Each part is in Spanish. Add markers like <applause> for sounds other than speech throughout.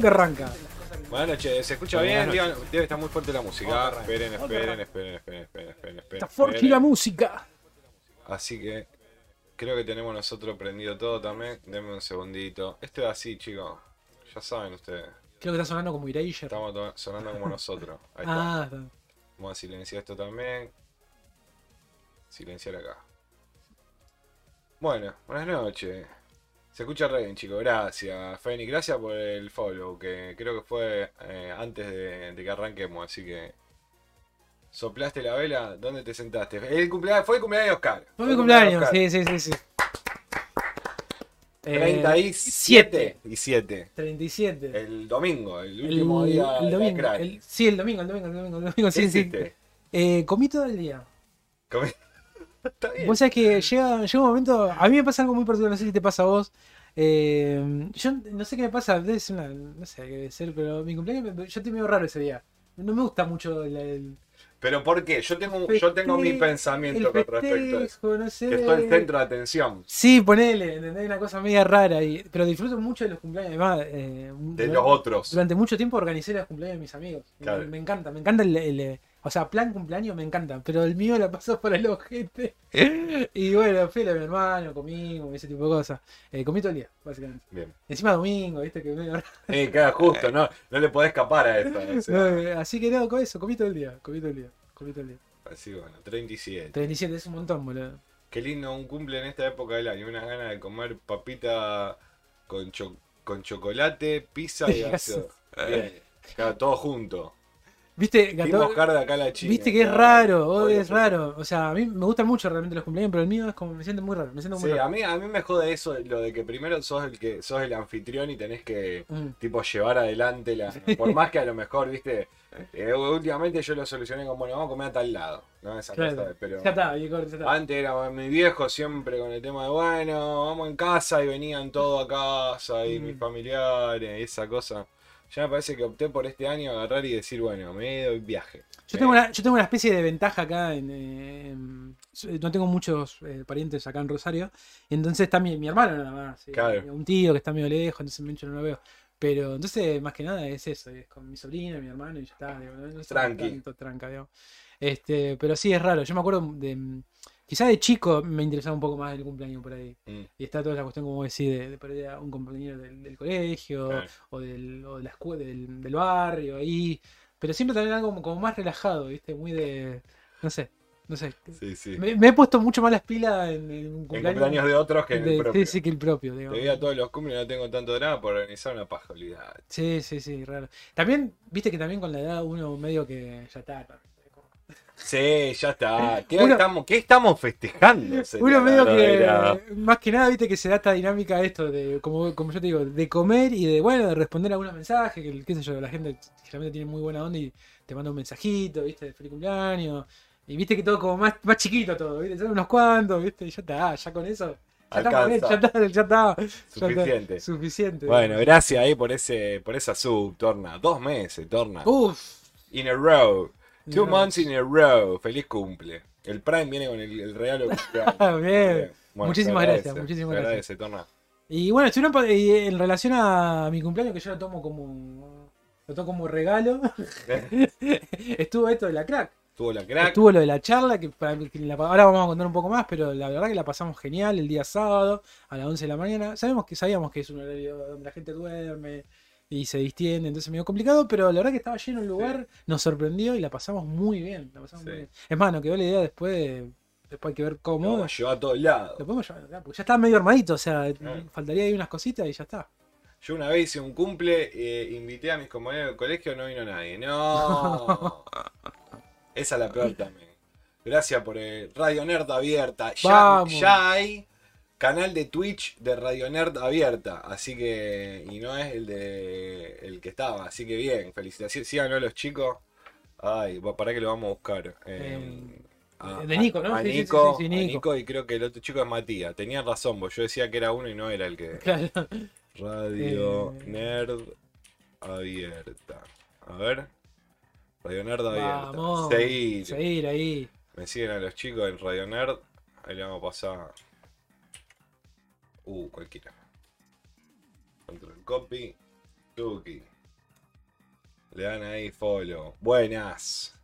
Que arranca. Buenas noches, ¿se escucha bien? Digan- Debe estar muy fuerte la música. Esperen, esperen, esperen, esperen, esperen, esperen, esperen. Está fuerte esperen. la música. Así que creo que tenemos nosotros prendido todo también. Denme un segundito. Esto es así, chicos. Ya saben ustedes. Creo que está sonando como Erasure. Estamos to- sonando como nosotros. Ahí <laughs> está. Ah, está. Vamos a silenciar esto también. Silenciar acá. Bueno, buenas noches. Se escucha re bien, chicos. Gracias, Fénix. Gracias por el follow, que creo que fue eh, antes de, de que arranquemos. Así que. ¿Soplaste la vela? ¿Dónde te sentaste? El cumpleaños, fue el cumpleaños de Oscar. Fue mi cumpleaños, sí, sí, sí, sí. Eh, 37 y 7. 37. El domingo, el El- último día el domingo. el- sí, el domingo, el domingo, el domingo, el domingo, ¿Qué sí, sí. Eh, comí todo el día. Comí- <laughs> Está bien. Vos sabés que llega, llega un momento. A mí me pasa algo muy particular, no sé si te pasa a vos. Eh, yo no sé qué me pasa, debe ser una, no sé qué debe ser, pero mi cumpleaños, yo estoy medio raro ese día. No me gusta mucho el, el- Pero ¿por qué? Yo tengo, yo tengo mi pensamiento con respecto a eso. festejo, no sé. Que estoy el centro de atención. Sí, ponele, ¿entendés? Una cosa media rara. Y, pero disfruto mucho de los cumpleaños. Además, eh, De durante- los otros. Durante mucho tiempo organicé los cumpleaños de mis amigos. Me- Claro. Me, encanta, me encanta el, el, eh, O sea, plan cumpleaños me encanta. Pero el mío la pasó por el ojete. <laughs> y bueno, fui a mi hermano, comimos, ese tipo de cosas. Eh, comí todo el día, básicamente. Bien. Encima domingo, viste que raro. Eh, queda justo, no, no le podés escapar a esto. o sea. <laughs> No, eh, Así que no, con eso, comí todo el día. Comí todo el día. Comí todo el día. Así bueno, 37. 37 es un montón, boludo. Qué lindo un cumple en esta época del año. Unas ganas de comer papita con, cho- con chocolate, pizza y <laughs> gaseosa. Bien. Claro, todo junto. Viste, Gato- de acá la China. Viste que es raro, oh, es raro. O sea, a mí me gustan mucho realmente los cumpleaños, pero el mío es como me siento muy raro. Me siento muy Sí, raro. a mí, a mí me jode eso, lo de que primero sos el que sos el anfitrión y tenés que Mm. tipo llevar adelante la. Por más que a lo <laughs> mejor, viste. eh, últimamente yo lo solucioné como, bueno, vamos a comer a tal lado. ¿no? Esa Claro. cosa pero Ya está, ya está. antes era mi viejo siempre con el tema de, bueno, vamos en casa y venían todos a casa y Mm. mis familiares y esa cosa. Ya me parece que opté por este año agarrar y decir, bueno, me doy viaje. Yo tengo, una, yo tengo una especie de ventaja acá. En, eh, en- no tengo muchos eh, parientes acá en Rosario. Y entonces está mi, mi hermano nada más. eh, Claro. Un tío que está medio lejos, entonces mucho no lo veo. Pero entonces, más que nada, es eso. Es con mi sobrina, mi hermano y ya está. digo, no, no Tranqui. tanto tranca, digamos. Este, pero sí, es raro. Yo me acuerdo de. Quizá de chico me interesaba un poco más el cumpleaños por ahí. Mm. Y está toda la cuestión, como decís, de, de por ahí a un compañero del, del colegio Claro. o, del, o de la escuela, del, del barrio ahí. Pero siempre también algo como, como más relajado, ¿viste? Muy de. No sé, no sé. Sí, sí. Me, me he puesto mucho más las pilas en, en un En cumpleaños. cumpleaños de otros que en de- el propio. sí, sí, que el propio, digamos. Debido a todos los cumpleaños no tengo tanto drama por organizar una paja, olvidate. Sí, sí, sí, raro. También, viste que también con la edad uno medio que ya está. Sí, ya está. ¿Qué, Uno- estamos, qué estamos festejando? <laughs> Uno medio que, más que nada, viste que se da esta dinámica esto, de como, como yo te digo, de comer y de, bueno, de responder algunos mensajes, que qué sé yo, la gente generalmente tiene muy buena onda y te manda un mensajito, viste, de feliz cumpleaños. Y viste que todo como más, más chiquito todo, viste, son unos cuantos, viste, y ya está, ya con eso. Ya está, Alcanza. ya está, ya está. ya está, Suficiente. suficiente. Bueno, gracias ahí por ese por esa sub, Torna. Dos meses, Torna. Uf. In a row. Two No. months in a row. Feliz cumple. El Prime viene con el, el regalo cumpleaños. <laughs> Bien. Bueno, Muchísimas gracias, agradece, muchísimas gracias. Torna. Y bueno, estuvieron y en relación a mi cumpleaños, que yo lo tomo como. Lo tomo como regalo. <laughs> Estuvo esto de la crack. Tuvo la crack. Estuvo lo de la charla, que, para que la- ahora vamos a contar un poco más, pero la verdad que la pasamos genial el día sábado a las 11 de la mañana. Sabemos que sabíamos que es un horario donde la gente duerme y se distiende, entonces medio complicado, pero la verdad que estaba lleno el lugar, nos sorprendió y la pasamos muy bien. La pasamos Sí. muy bien. Es más, nos quedó la idea después, de- después hay que ver Lo cómo. a llevar a todos lados. Lo podemos llevar porque ya está medio armadito, o sea, faltaría ahí unas cositas y ya está. Yo una vez hice un cumple, eh, invité a mis compañeros del colegio, no vino nadie. No. <laughs> Esa es la peor también. Gracias por el Radio Nerd abierta. Ya, Vamos. ya hay canal de Twitch de Radio Nerd abierta. Así que. Y no es el de el que estaba. Así que bien, felicitaciones. Síganlo los chicos. Ay, para que lo vamos a buscar. Eh, a- de Nico, ¿no? A Sí, sí, sí, Nico, sí, sí, a Nico. Nico, y creo que el otro chico es Matías. Tenía razón, vos. Yo decía que era uno y no era el que. Claro. Radio Eh. Nerd abierta. A ver. Radio Nerd abierta. Vamos. Seguir. Seguir ahí. Me siguen a los chicos en Radio Nerd. Ahí le vamos a pasar. Uh, cualquiera. Control copy. Tuki. Le dan ahí follow. Buenas.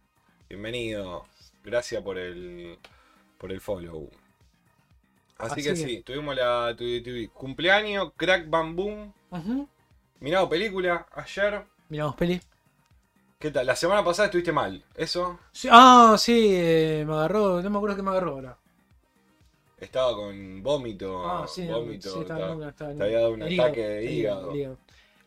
Bienvenido. Gracias por el por el follow. Así, Así que, que- sí, tuvimos la tu- tu- cumpleaños, crack bam boom. Mirado película ayer. Miramos peli. ¿Qué tal? La semana pasada estuviste mal. ¿Eso? Sí, ah, sí, eh, me agarró, no me acuerdo qué me agarró ahora. Estaba con vómito. Ah, sí, vómito. sí, estaba una- estaba te había dado un ataque de hígado. hígado.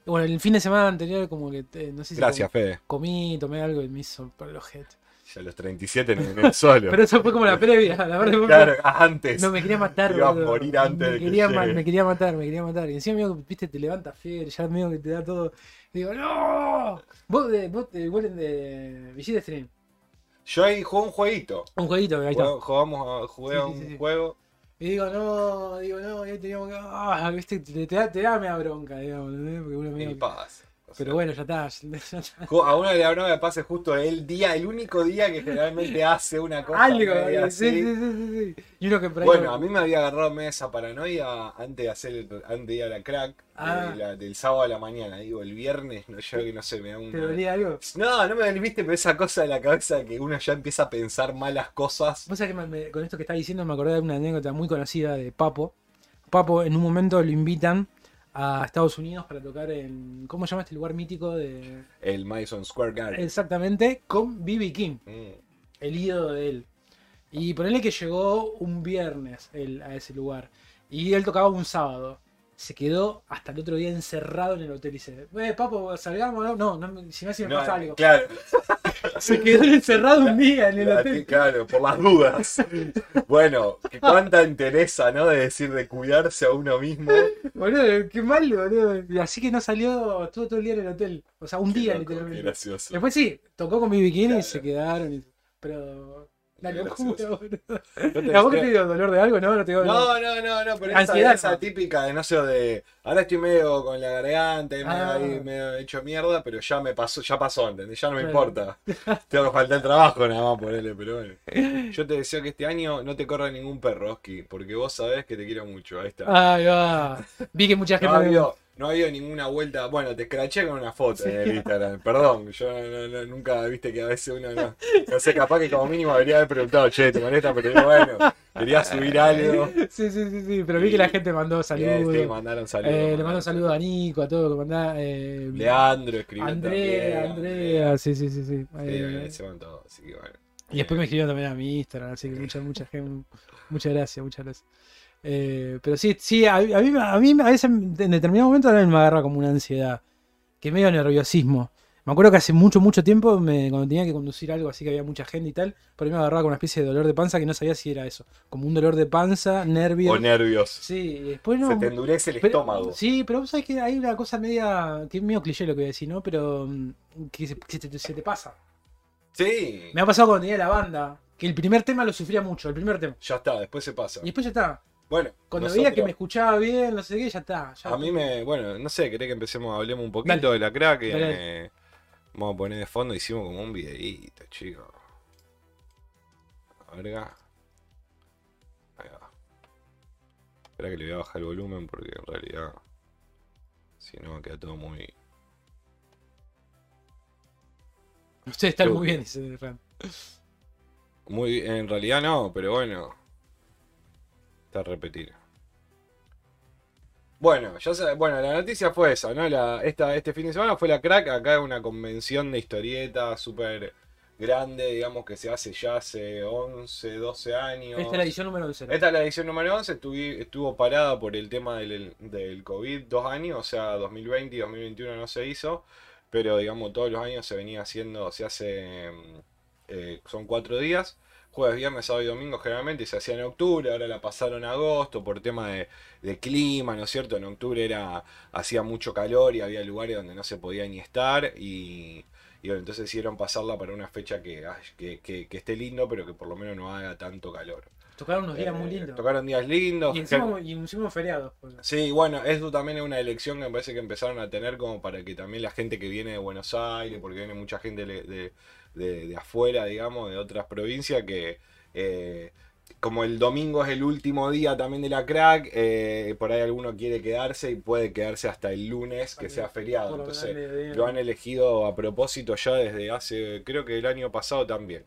Bueno, el fin de semana anterior como que, eh, no sé si Gracias, com- Fede. comí, tomé algo y me hizo por el ojete. Ya a los 37 en el solo. Pero eso fue como la previa, la verdad claro, antes. No, me quería matar, Iba a morir antes me de que quería, ma- llegue. me quería matar, me quería matar. Y encima, que, viste, te levanta fiebre, ya medio que te da todo. Y digo, ¡no! Vos, de, vos de, vos de Vigil Stream. Yo ahí jugué un jueguito. Un jueguito, ahí está. Jugamos jugué a sí, un sí, sí. juego. Y digo, no, digo, no, y teníamos que. Ah, viste, te, te da, te da media bronca, digamos, ¿entendés? Porque uno medio Y pasa. Pero bueno, ya está. <laughs> ya está. ju- A uno le da me pase justo el día, el único día que generalmente hace una cosa. Algo, media sí, sí, sí, sí, sí. Y uno que por ahí. Bueno, no- a mí me había agarrado medio esa paranoia antes de hacer el- antes de ir a la crack Ah. de la- del sábado a la mañana. Digo, el viernes, no, yo que no sé, me da un. ¿Te dolía algo? No, no me viste, pero esa cosa de la cabeza que uno ya empieza a pensar malas cosas. Vos sabés que me- con esto que estás diciendo me acordé de una anécdota muy conocida de Papo. Papo en un momento lo invitan a Estados Unidos para tocar en. ¿Cómo se llama este lugar mítico de. El Madison Square Garden. Exactamente, con B.B. King, Mm. el ídolo de él. Y ponele que llegó un viernes él a ese lugar. Y él tocaba un sábado. Se quedó hasta el otro día encerrado en el hotel y dice, eh, Papo, salgamos, no, no, no si me, si me No, pasa algo. Claro, <laughs> Se quedó <laughs> encerrado un día en el a ti, hotel. claro, por las dudas. Bueno, que <laughs> cuánta interesa, ¿no? De decir, de cuidarse a uno mismo. Boludo, qué mal, boludo. Y Así que no salió, estuvo todo el día en el hotel. O sea, un Qué día loco, qué literalmente. gracioso. Después sí, tocó con mi bikini Claro. y se quedaron. y- Pero. La locura, boludo. ¿A vos decía- te dio dolor de algo? No, no te dio No, no, no, no, pero esa, Ansiedad, esa no. típica de no sé, de ahora estoy medio con la garganta, medio, Ah. ahí, medio hecho mierda, pero ya me pasó, ya pasó, ¿entendés? Ya no me Claro. importa. <laughs> Tengo que faltar el trabajo nada más por él, pero bueno. Yo te deseo que este año no te corra ningún perro, Oski, porque vos sabés que te quiero mucho. Ahí está. Ay, va. Vi que mucha No ha, gente. habido, no ha habido ninguna vuelta. Bueno, te escraché con una foto en el Instagram. Perdón, yo no- no- nunca viste que a veces uno no. No sé, capaz que como mínimo haber preguntado, che, te molesta, pero bueno, quería subir algo. Sí, sí, sí, sí. Pero vi que la gente mandó saludos. Sí, mandaron saludos. Eh, le mando mandaron un saludo a Nico, a todo, que mandá. Eh, Leandro escribió Andrea, también. Andrea, sí, sí, sí. sí. Sí, Eh, se así que bueno. Y después me escribieron también a mi Instagram, así que mucha, mucha gente, muchas gracias, muchas gracias. Eh, pero sí, sí, a, a mí, a mí a veces en determinado momento también me agarra como una ansiedad, que medio nerviosismo. Me acuerdo que hace mucho, mucho tiempo, me, cuando tenía que conducir algo así que había mucha gente y tal, por ahí me agarraba con una especie de dolor de panza que no sabía si era eso. Como un dolor de panza, nervio. O nervios. Sí, y después no. Se te endurece el pero- estómago. Sí, pero vos sabés que hay una cosa media. que es medio cliché lo que voy a decir, ¿no? Pero. mm, que se, que se te- se te pasa. Sí. Me ha pasado cuando tenía la banda, que el primer tema lo sufría mucho, el primer tema. Ya está, después se pasa. Y después ya está. Bueno, Cuando nosotros- veía que me escuchaba bien, no sé qué, ya está. ya A mí me, bueno, no sé, querés que empecemos, hablemos un poquito Dale. de la crack. eh, vamos a poner de fondo, hicimos como un videíto, chicos. A ver acá. Ahí va. Espera que le voy a bajar el volumen porque en realidad. Si no, queda todo muy. Ustedes están muy bien, dice Fran. Muy. En realidad no, pero bueno. Está a repetir. Bueno, ya bueno, la noticia fue esa, ¿no? La, esta, este fin de semana fue la crack, acá una convención de historieta súper grande, digamos que se hace ya hace 11, 12 años. Esta es la edición número 11. ¿no? Esta es la edición número 11, estuvi- estuvo parada por el tema del, del COVID dos años, o sea, 2020 y 2021 no se hizo, pero digamos todos los años se venía haciendo, se hace, mm, eh, son cuatro días, jueves, viernes, sábado y domingo generalmente, y se hacía en octubre, ahora la pasaron a agosto por tema de, de clima, ¿no es cierto? En octubre era, hacía mucho calor y había lugares donde no se podía ni estar y... Y bueno, entonces decidieron pasarla para una fecha que, ay, que, que- que esté lindo, pero que por lo menos no haga tanto calor. Tocaron unos días Eh, muy lindos. Tocaron días lindos. Y encima, y encima feriados. pues. Sí, bueno, eso también es una elección que me parece que empezaron a tener como para que también la gente que viene de Buenos Aires, porque viene mucha gente de, de, de- de afuera, digamos, de otras provincias, que, eh, como el domingo es el último día también de la crack, eh, por ahí alguno quiere quedarse y puede quedarse hasta el lunes que sea feriado. Entonces lo han elegido a propósito ya desde hace, creo que el año pasado también.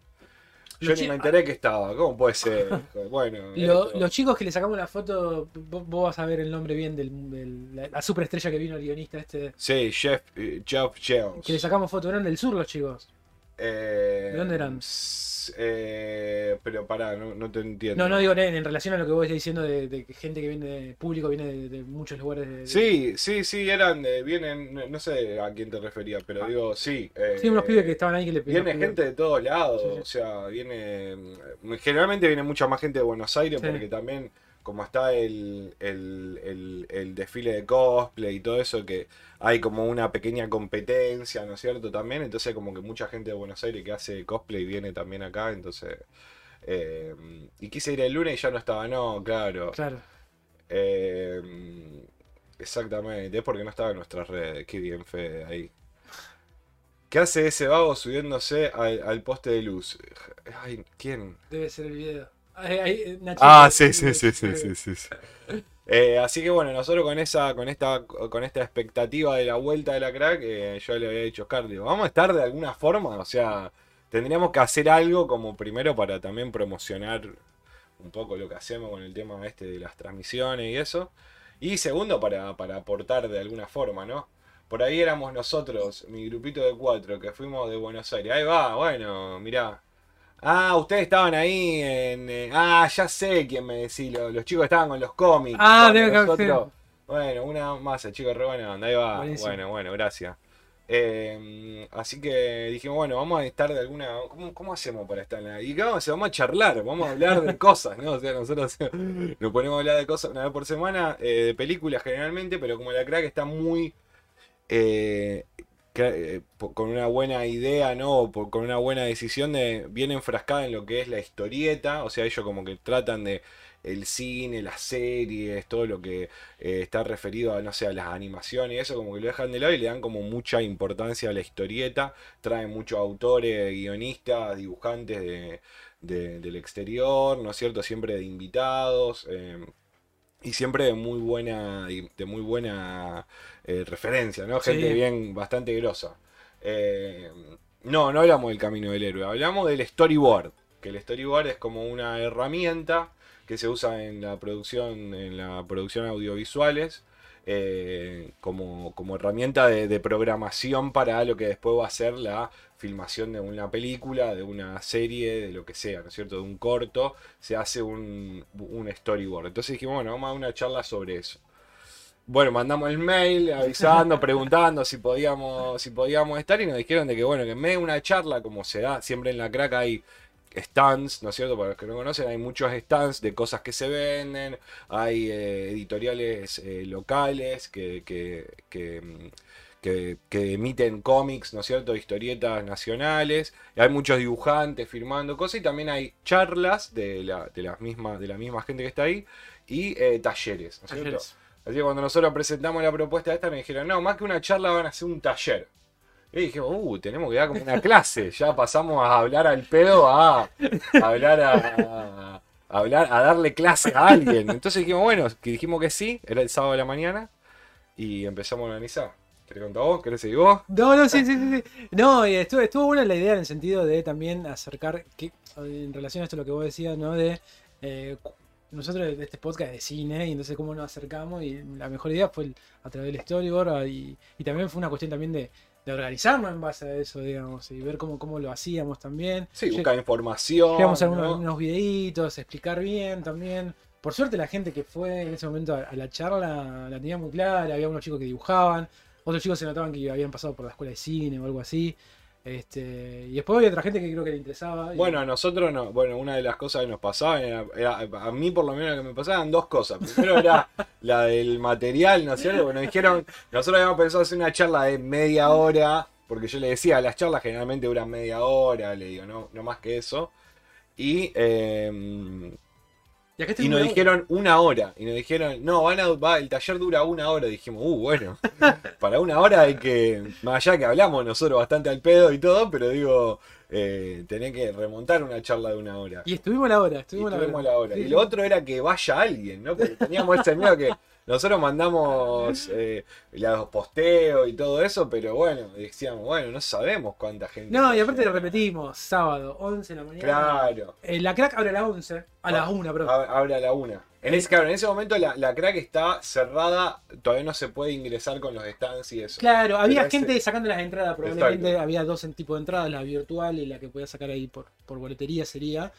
Yo Los ni me enteré que estaba, ¿cómo puede ser? <laughs> Bueno, Lo- los chicos que le sacamos la foto, vos, vos vas a ver el nombre bien del, del- la, la superestrella que vino el guionista este. Sí, Jeff, eh, Jeff Jones. Que le sacamos foto, eran del sur los chicos. Eh, ¿De dónde eran? eh, pero pará, no, no te entiendo. No, no digo en, en relación a lo que vos estás diciendo de, de gente que viene de público, viene de, de muchos lugares de. Sí, sí, sí, eran, de- vienen, no- sé a quién te refería, pero digo, sí. eh, Sí, unos pibes que estaban ahí que le Viene nos- gente de todos lados, Sí, sí. o sea, viene. mm, Generalmente viene mucha más gente de Buenos Aires Sí. porque también, como está el, el, el- el desfile de cosplay y todo eso, que hay como una pequeña competencia, ¿no es cierto? También, entonces, como que mucha gente de Buenos Aires que hace cosplay viene también acá, entonces. eh, y quise ir el lunes y ya no estaba, no, claro. Claro. Eh, exactamente, es porque no estaba en nuestras redes. Qué bien, Fede, ahí. ¿Qué hace ese vago subiéndose al, al poste de luz? Ay, ¿quién? Debe ser el video. Nachito. Ah, sí, sí, sí, sí, sí, sí. sí. <laughs> Eh, así que bueno, nosotros con esa, con esta, con esta expectativa de la vuelta de la crack, eh, yo le había dicho a Oscar, vamos a estar de alguna forma, o sea, tendríamos que hacer algo como primero para también promocionar un poco lo que hacemos con el tema este de las transmisiones y eso. Y segundo, para, para aportar de alguna forma, ¿no? Por ahí éramos nosotros, mi grupito de cuatro, que fuimos de Buenos Aires. Ahí va, bueno, mirá. Ah, ustedes estaban ahí en... eh, ah, ya sé quién me decís, lo- los, chicos estaban con los cómics. Ah, con debe. Bueno, una masa, chicos, re buena onda. Ahí va. Buenísimo. Bueno, bueno, gracias. Eh, así que dijimos, bueno, vamos a estar de alguna. ¿Cómo, cómo hacemos para estar en la.? Y qué vamos a hacer? Vamos a charlar, vamos a hablar de <laughs> cosas, ¿no? O sea, nosotros <laughs> nos ponemos a hablar de cosas una vez por semana, eh, de películas generalmente, pero como la crack está muy. eh, eh, con una buena idea, ¿no? O con una buena decisión de bien enfrascada en lo que es la historieta, o sea, ellos como que tratan de el cine, las series, todo lo que eh, está referido a, no sé, a las animaciones y eso, como que lo dejan de lado y le dan como mucha importancia a la historieta, traen muchos autores, guionistas, dibujantes de, de- del exterior, ¿no es cierto? Siempre de invitados. eh, y siempre de muy buena, de muy buena eh, referencia, ¿no? Gente Sí. bien, bastante grosa. Eh, no, no hablamos del camino del héroe, hablamos del storyboard. Que el storyboard es como una herramienta que se usa en la producción, en la producción audiovisuales, eh, como, como herramienta de, de programación para lo que después va a ser la filmación de una película, de una serie, de lo que sea, ¿no es cierto? De un corto, se hace un, un storyboard. Entonces dijimos, bueno, vamos a dar una charla sobre eso. Bueno, mandamos el mail avisando, <laughs> preguntando si podíamos, si podíamos estar y nos dijeron de que bueno, que en medio de una charla, como se da siempre en la crack hay stands, ¿no es cierto? Para los que no conocen, hay muchos stands de cosas que se venden, hay eh, editoriales eh, locales que, que, que, mm, que- que emiten cómics, ¿no es cierto? Historietas nacionales, y hay muchos dibujantes firmando cosas y también hay charlas de la, de las mismas, de la misma gente que está ahí y eh, talleres, ¿no es cierto? Así que cuando nosotros presentamos la propuesta esta, me dijeron, no, más que una charla van a hacer un taller. Y dije, uh, tenemos que dar como una <laughs> clase. Ya pasamos a hablar al pedo a, a hablar a, a hablar, a darle clase a alguien. Entonces dijimos, bueno, que dijimos que sí, era el sábado de la mañana, y empezamos a organizar. ¿Querés contar vos? ¿Querés seguir vos? No, no, sí, sí, sí. sí. No, y estuvo, estuvo buena la idea en el sentido de también acercar, que, en relación a esto lo que vos decías, ¿no? De eh, nosotros de este podcast de cine, y entonces cómo nos acercamos, y la mejor idea fue el- a través del storyboard, ah, y, y también fue una cuestión también de, de organizarnos en base a eso, digamos, y ver cómo, cómo lo hacíamos también. Sí, buscar información. Llegamos a hacer unos, ¿no? unos videitos, explicar bien también. Por suerte la gente que fue en ese momento a, a la charla la tenía muy clara, había unos chicos que dibujaban, otros chicos se notaban que habían pasado por la escuela de cine o algo así. Este, y después había otra gente que creo que le interesaba. y- Bueno, a nosotros no. Bueno, una de las cosas que nos pasaba era, era- a mí por lo menos que me pasaban dos cosas. Primero era <laughs> la del material, ¿no es cierto? Nos dijeron, nosotros habíamos pensado hacer una charla de media hora, porque yo le decía, las charlas generalmente duran media hora, le digo, no, no más que eso. Y eh, Y acá Y nos una- dijeron una hora. Y nos dijeron, no, van a, va, el taller dura una hora. Dijimos, uh, bueno, <laughs> para una hora hay que, más allá que hablamos nosotros bastante al pedo y todo, pero digo, eh, tenés que remontar una charla de una hora. Y estuvimos la hora, Y estuvimos, estuvimos la la hora. hora. Sí, Y lo otro era que vaya alguien, ¿no? Porque teníamos ese miedo que nosotros mandamos eh, los posteos y todo eso, pero bueno, decíamos, bueno, no sabemos cuánta gente. No, y aparte lo repetimos, sábado, 11 de la mañana. Claro. Eh, la crack abre a las 11, a las Ah, 1, perdón. Ab- Abre a la una. En ese, claro, en ese momento la, la crack está cerrada, todavía no se puede ingresar con los stands y eso. Claro, había gente sacando las entradas, probablemente Exacto. había dos en tipo de entradas, la virtual y la que podía sacar ahí por, por boletería sería.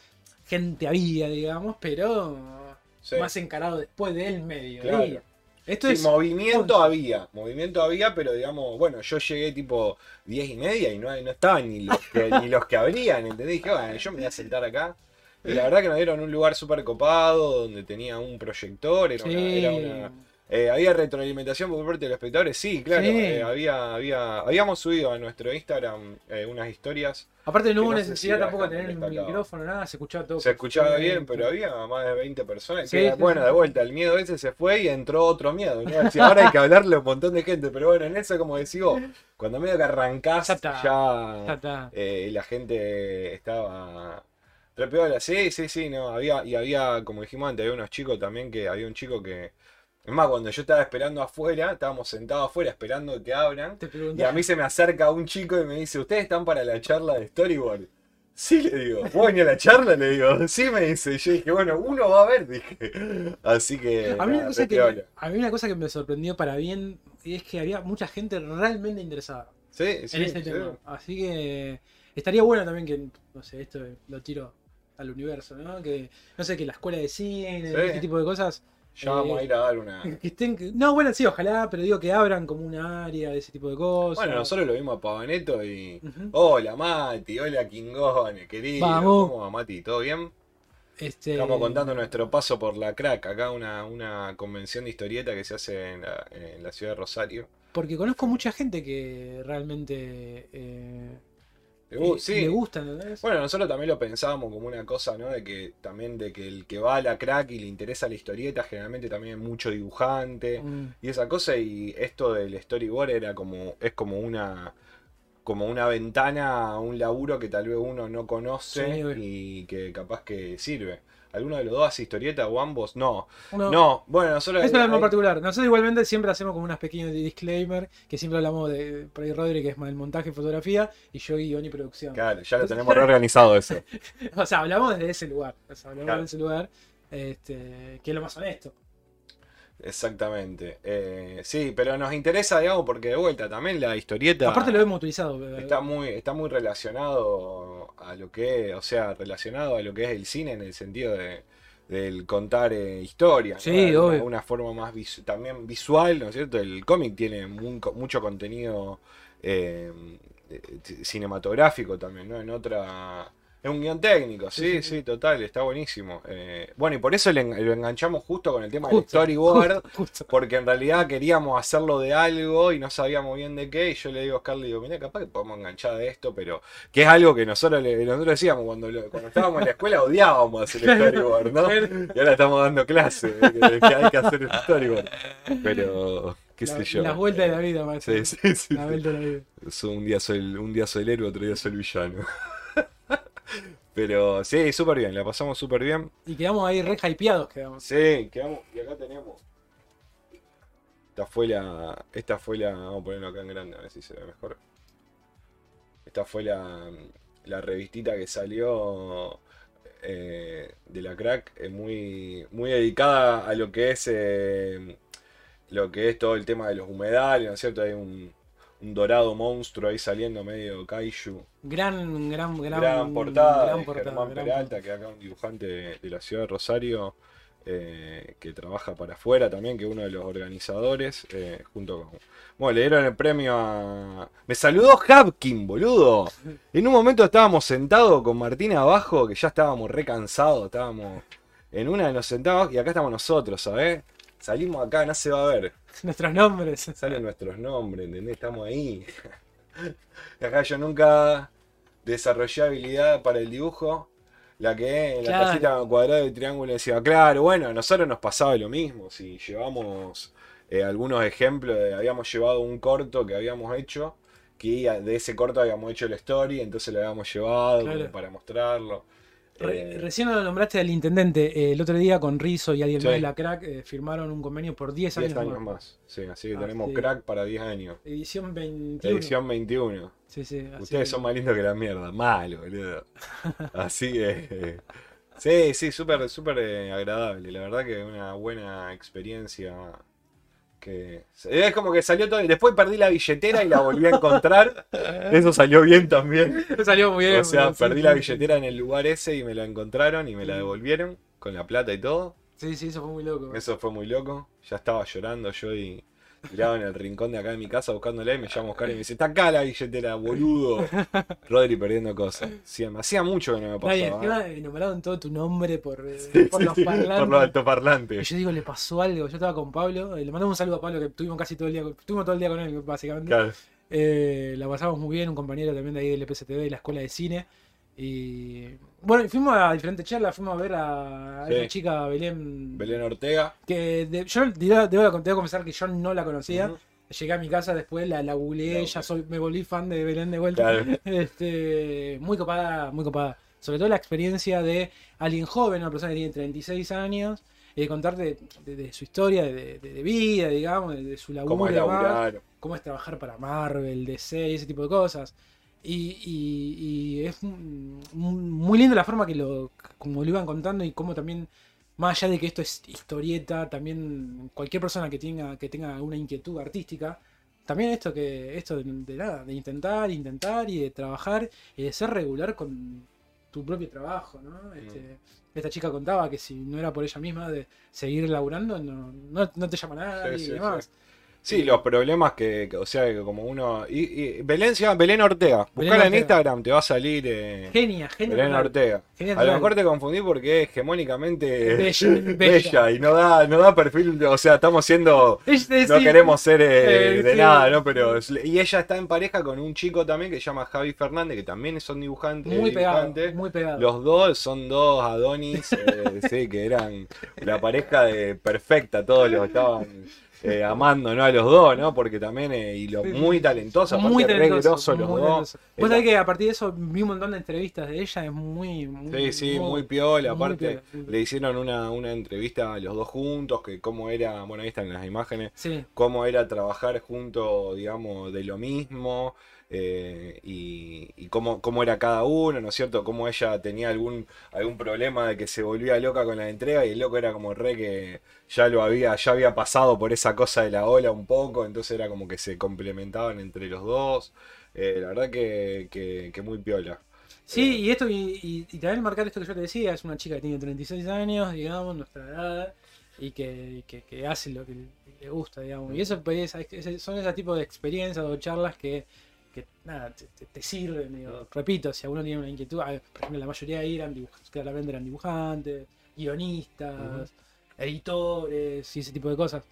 Gente había, digamos, pero Sí. más encarado después del medio. Claro. Esto Sí, es. movimiento 11. había, movimiento había, pero digamos, bueno, yo llegué tipo 10 y media y no, no estaban ni los que, ni los que abrían, ¿entendés? Dije, bueno, yo me voy a sentar acá. Y la verdad que nos dieron un lugar súper copado, donde tenía un proyector, era una, era una- eh, había retroalimentación por parte de los espectadores, sí, claro, Sí. eh, había, había, habíamos subido a nuestro Instagram eh, unas historias, Aparte, no hubo necesidad tampoco de tener un micrófono, nada, se escuchaba todo. se escuchaba bien, pero había más de 20 personas, Sí, que sí, bueno, de vuelta, el miedo ese se fue y entró otro miedo, ahora hay que hablarle a un montón de gente, pero bueno, en eso como decís vos, cuando medio que arrancás Ya está, ya, Ya está. eh, la gente estaba repiola. Sí, sí, sí, no, había, y había, como dijimos antes, había unos chicos también que había un chico que. Es más, cuando yo estaba esperando afuera, estábamos sentados afuera esperando que abran. Te Y a mí se me acerca un chico y me dice, ¿ustedes están para la charla de Storyboard? Sí, le digo. ¿Vos venís a la charla? Le digo. Sí, me dice. Y yo dije, bueno, uno va a ver, dije. Así que. A mí, una cosa que, a mí una cosa que me sorprendió para bien es que había mucha gente realmente interesada Sí, sí, en este sí. tema. Así que estaría bueno también que, no sé, esto lo tiro al universo, ¿no? Que, no sé, que la escuela de cine, este tipo de cosas. Ya vamos a ir a dar una. Que estén, que- no, bueno, sí, ojalá, pero digo que abran como un área de ese tipo de cosas. Bueno, nosotros lo vimos a Pavaneto y. Hola Mati, hola Kingone, querido. Vamos. ¿Cómo va Mati? ¿Todo bien? Este, Estamos contando nuestro paso por la crack, acá una, una convención de historieta que se hace en la, en la ciudad de Rosario. Porque conozco mucha gente que realmente eh, Uh, eh, sí. le gusta, ¿entendés? Bueno, nosotros también lo pensábamos como una cosa, ¿no? De que también de que el que va a la crack y le interesa la historieta, generalmente también es mucho dibujante Mm. y esa cosa, y esto del storyboard era como, es como una como una ventana a un laburo que tal vez uno no conoce Sí, y que capaz que sirve. ¿Alguno de los dos hace historieta o ambos? No. No, bueno, nosotros es algo hay- particular. Nosotros igualmente siempre hacemos como unos pequeños disclaimer, que siempre hablamos de, por ahí Rodri, que es el montaje y fotografía, y yo guion y producción. Claro, ya lo Entonces- tenemos <laughs> reorganizado eso. <laughs> O sea, hablamos desde ese lugar. O sea, hablamos Claro. desde ese lugar, este, que es lo más honesto. Exactamente. Eh, sí, pero nos interesa, digamos, porque de vuelta también la historieta Aparte lo hemos utilizado. pero- está muy, está muy relacionado a lo que es, o sea, relacionado a lo que es el cine en el sentido de del contar eh, historia, ¿no? Sí, De una, obvio. una forma más visu- también visual, ¿no es cierto? El cómic tiene muy mucho contenido eh, eh, cinematográfico también, ¿no? En otra es un guion técnico, Sí, sí, sí, sí, sí. total, está buenísimo. Eh, bueno, y por eso le lo enganchamos justo con el tema del Justo, storyboard, justo, justo. porque en realidad queríamos hacerlo de algo y no sabíamos bien de qué. Y yo le digo a Oscar, le digo, mira, capaz que podemos enganchar de esto, pero que es algo que nosotros, le- nosotros decíamos cuando, lo- cuando estábamos en la escuela, odiábamos hacer Claro, storyboard, ¿no? Y ahora estamos dando clases de que, hay que hacer storyboard. Pero, qué La- sé yo. Las vueltas de la vida, maestro. Sí, sí, sí. La vuelta de la vida. Un, día soy el, un día soy el héroe, otro día soy el villano. Pero sí, súper bien, la pasamos súper bien. Y quedamos ahí re hypeados, quedamos. Sí, quedamos, y acá tenemos. Esta fue la. Esta fue la. Vamos a ponerlo acá en grande a ver si se ve mejor. Esta fue la, la revistita que salió eh, de la crack, eh, muy, muy dedicada a lo que es eh, lo que es todo el tema de los humedales, ¿no es cierto? Hay un, un dorado monstruo ahí saliendo medio kaiju. Gran, gran, gran, Gran, portada gran de portada, Germán gran Peralta, que acá un dibujante de, de la ciudad de Rosario, eh, que trabaja para afuera también, que es uno de los organizadores, eh, junto con... Bueno, le dieron el premio a... Me saludó Hapkin, boludo. En un momento estábamos sentados con Martina abajo, que ya estábamos re cansados, estábamos... En una nos sentamos y acá estamos nosotros, ¿sabes? Salimos acá, no se va a ver. <laughs> Nuestros nombres. Salen nuestros nombres, ¿entendés? Estamos ahí. <laughs> Acá yo nunca desarrollé habilidad para el dibujo. La que en la Claro. casita cuadrada del triángulo decía, claro, bueno, a nosotros nos pasaba lo mismo. Si llevamos eh, algunos ejemplos, de- habíamos llevado un corto que habíamos hecho, que de ese corto habíamos hecho la story, entonces lo habíamos llevado Claro. para mostrarlo. Re- Eh, recién lo nombraste al intendente. eh, el otro día con Rizzo y alguien Sí. más de la crack eh, firmaron un convenio por 10 10 años, años más. más. Sí, así que Ah, tenemos sí. crack para 10 años. Edición 21. Edición 21. Sí, sí, así Ustedes que- son más lindos que la mierda. Malo, boludo. <laughs> Así que. Sí, sí, súper, súper agradable. La verdad que una buena experiencia. Que es como que salió todo. Después perdí la billetera y la volví a encontrar. <laughs> Eso salió bien también. Salió muy bien. O sea, perdí sí, la sí. billetera en el lugar ese y me la encontraron y me la devolvieron con la plata y todo. Sí, sí, eso fue muy loco. Eso fue muy loco. Ya estaba llorando yo y tirado en el rincón de acá de mi casa buscándola y me llama Oscar y me dice, está acá la billetera, boludo. Rodri perdiendo cosas. Sí, me hacía mucho que no me pasaba. encima eh, nombraron todo tu nombre por, eh, Sí, por sí, los parlantes. por los Y altoparlantes. yo digo, le pasó algo. Yo estaba con Pablo, eh, le mandamos un saludo a Pablo que estuvimos casi todo el día, estuvimos todo el día con él, básicamente. Claro. Eh, la pasamos muy bien, un compañero también de ahí del EPCTV de la escuela de cine. Y bueno, fuimos a diferentes charlas, fuimos a ver a, a Sí. esa chica Belén. Belén Ortega. Que de- yo debo, debo, debo confesar que yo no la conocía. Llegué a mi casa después, la, la googleé, La ya soy, me volví fan de Belén de vuelta. Claro. <laughs> Este, muy copada, muy copada. Sobre todo la experiencia de alguien joven, una persona que tiene 36 años, y de contarte de, de su historia, de, de- de vida, digamos, de, su laburo, Cómo es laburar. cómo es trabajar para Marvel, DC y ese tipo de cosas. Y, y- y es mm, muy lindo la forma que lo, como lo iban contando y cómo también, más allá de que esto es historieta, también cualquier persona que tenga, que tenga alguna inquietud artística, también esto que, esto de, de nada, de intentar, intentar y de trabajar y de ser regular con tu propio trabajo, ¿no? Este, Esta chica contaba que si no era por ella misma de seguir laburando, no, no, no te llama nadie Sí, y sí, demás. Sí, los problemas que, que- o sea, que como uno... Y, y Belén se llama Belén Ortega. Buscala en Ortega. Instagram, te va a salir eh, Genia, genia. Belén total. Ortega. Genia A lo total. mejor te confundí porque es hegemónicamente Bella, <laughs> bella, bella. y no da, no da perfil, o sea, estamos siendo... Es- No sí. queremos ser eh, Eh, de sí. nada, ¿no? Pero y ella está en pareja con un chico también que se llama Javi Fernández, que también son dibujantes. Muy pegado, dibujantes. muy pegado. Los dos son dos Adonis, eh, sí, que eran la pareja de perfecta, todos los estaban eh, amando, ¿no? A los dos, ¿no? Porque también, eh, y lo muy talentosos, aparte muy talentoso, los muy dos. Vos sabés que a partir de eso vi un montón de entrevistas de ella, es muy... muy Sí, sí, muy piola. muy Aparte, piola, muy piola. le hicieron una, una entrevista a los dos juntos, que cómo era, bueno, ahí están las imágenes, Sí, cómo era trabajar juntos, digamos, de lo mismo, eh, y, y cómo, cómo era cada uno, ¿no es cierto? Cómo ella tenía algún, algún problema de que se volvía loca con la entrega, y el loco era como re que ya lo había, ya había pasado por esa cosa de la ola un poco, entonces era como que se complementaban entre los dos. Eh, la verdad que, que, que muy piola. Sí, y esto, y, y- y también marcar esto que yo te decía, es una chica que tiene 36 años, digamos, nuestra edad, y que, que- que hace lo que le gusta, digamos. Y eso pues, es- es- son ese tipo de experiencias o charlas que, que, nada, te, te- sirven. digo. Repito, si alguno tiene una inquietud, por ejemplo, la mayoría eran dibujantes, claramente eran dibujantes, guionistas, editores y ese tipo de cosas.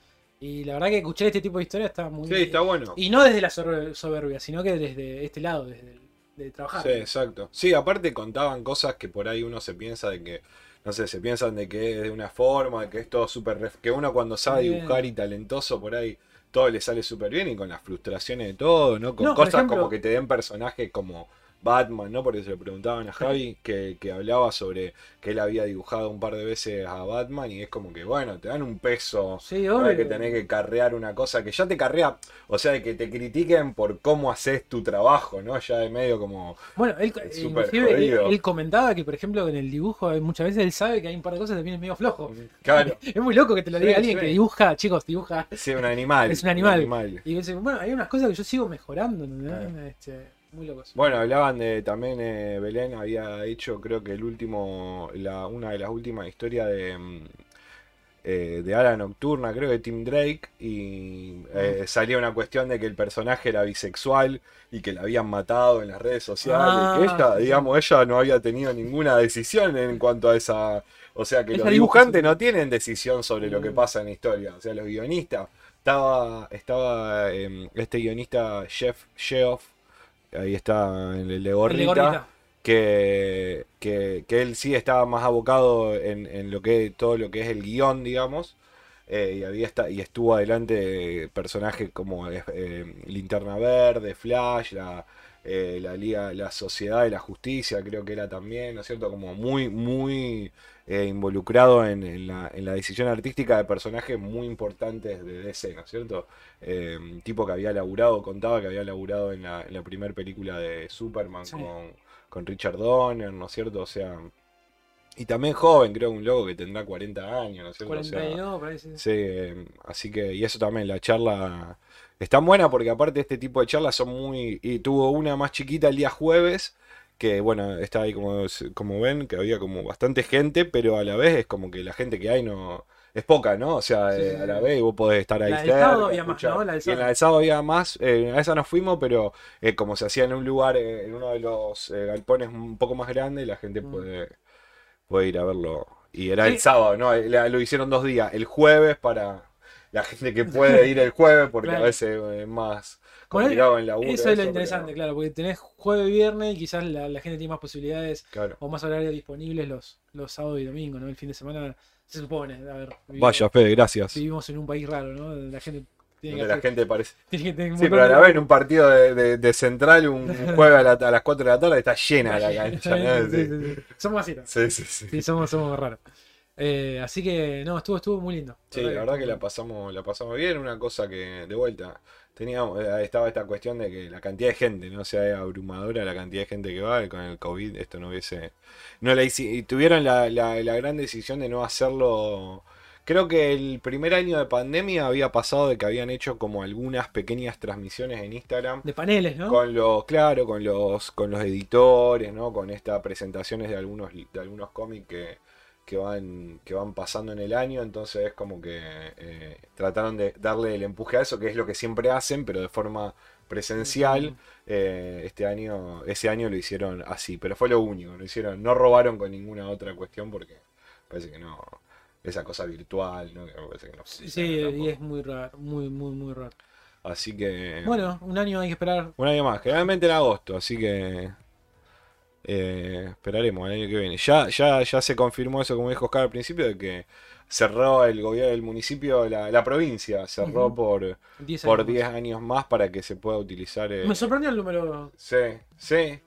Y la verdad que escuchar este tipo de historias está muy Sí, está bueno. Y no desde la sober- soberbia, sino que desde este lado, desde el de trabajar. Sí, exacto. Sí, aparte contaban cosas que por ahí uno se piensa de que, no sé, se piensan de que es de una forma, de que es todo súper... Que uno cuando sabe Bien. dibujar y talentoso por ahí, todo le sale súper bien y con las frustraciones de todo, ¿no? Con No, cosas ejemplo- como que te den personajes como Batman, ¿no? Porque se le preguntaban a Javi que, que hablaba sobre que él había dibujado un par de veces a Batman y es como que, bueno, te dan un peso. Sí, ¿no? obvio. que tenés que carrear una cosa que ya te carrea, o sea, de que te critiquen por cómo haces tu trabajo, ¿no? Ya de medio como... Bueno, él, Es eh, súper inclusive él, jodido. él comentaba que, por ejemplo, en el dibujo eh, muchas veces él sabe que hay un par de cosas que también es medio flojo. Claro. <laughs> Es muy loco que te lo Sí, diga alguien sí. que dibuja, chicos, dibuja. Sí, un animal. Es un animal. Y dice, bueno, hay unas cosas que yo sigo mejorando. Claro. Este, muy. Bueno, hablaban de también eh, Belén había hecho, creo que el último, la, una de las últimas historias de, mm, eh, de Ala Nocturna, creo que Tim Drake, y eh, salía una cuestión de que el personaje era bisexual y que la habían matado en las redes sociales. Ah, que ella, sí. digamos, ella no había tenido ninguna decisión en cuanto a esa. O sea, que los dibuja dibujantes no tienen decisión sobre lo que Mm. pasa en la historia. O sea, los guionistas. Estaba, estaba em, este guionista Jeff Sheoff, ahí está el de El de Gorrita, gorrita. que, que, que él sí estaba más abocado en, en lo que todo lo que es el guion, digamos. eh, y había y estuvo adelante personajes como eh, eh, Linterna Verde, Flash, la, eh, la Liga, la Sociedad de la Justicia, creo que era también, ¿no es cierto? Como muy, muy eh, involucrado en, en la, en la decisión artística de personajes muy importantes de DC, ¿no es cierto? Eh, un tipo que había laburado, contaba que había laburado en la, en la primera película de Superman Sí. con, con Richard Donner, ¿no es cierto? O sea, y también joven, creo, un loco que tendrá 40 años, ¿no es cierto? O sea, 42, parece. Sí, eh, así que, y eso también, la charla es tan buena porque aparte este tipo de charlas son muy... Y tuvo una más chiquita el día jueves, que bueno, está ahí como, como ven, que había como bastante gente, pero a la vez es como que la gente que hay no... Es poca, ¿no? O sea, Sí, eh, a la vez vos podés estar ahí La del sábado había más. ¿no? La del Y en la del sábado había más, eh, a esa nos fuimos, pero eh, como se hacía en un lugar, en uno de los galpones un poco más grande, la gente Mm. puede, puede ir a verlo. Y era Sí. el sábado, ¿no? La- Lo hicieron dos días. El jueves para la gente que puede ir el jueves, porque Claro. a veces es más Complicado en Eso es lo interesante, claro, porque tenés jueves y viernes y quizás la, la gente tiene más posibilidades Claro. o más horarios disponibles los, los sábados y domingos, ¿no? El fin de semana se supone, a ver, vivimos, Vaya, Fede, gracias. vivimos en un país raro, ¿no? La gente tiene que, la gente parece. <laughs> tiene que tener un Sí, pero a la vez en un partido de, de- de central, un un <laughs> jueves a, la- a las 4 de la tarde, está llena la <laughs> cancha. ¿no? Sí, Sí, sí, sí. Somos así, ¿no? sí, sí. sí. Sí, somos, somos raros. Eh, así que, no, estuvo, estuvo muy lindo. Sí, la verdad que la pasamos, la pasamos bien, una cosa que de vuelta teníamos, eh, estaba esta cuestión de que la cantidad de gente, no o sea, es abrumadora la cantidad de gente que va, con el COVID esto no hubiese, no la y tuvieron la, la, la gran decisión de no hacerlo. Creo que el primer año de pandemia había pasado de que habían hecho como algunas pequeñas transmisiones en Instagram De paneles, ¿no? con los, claro, con los, con los editores, ¿no? Con estas presentaciones de algunos, de algunos cómics que, que van, que van pasando en el año. Entonces es como que eh, trataron de darle el empuje a eso, que es lo que siempre hacen, pero de forma presencial. Eh, este año, ese año lo hicieron así, pero fue lo único. Lo hicieron, no robaron con ninguna otra cuestión porque parece que no. Esa cosa virtual, ¿no? Que me parece que no Sí, y es muy raro, muy, muy, muy raro. Así que. Bueno, un año hay que esperar. Un año más, generalmente en agosto, así que eh, esperaremos el año que viene. Ya, ya, ya se confirmó eso, como dijo Oscar al principio, de que cerró el gobierno del municipio, la, la provincia cerró por, 10 por años. 10 años más para que se pueda utilizar. eh, Me sorprendió el número Sí, sí,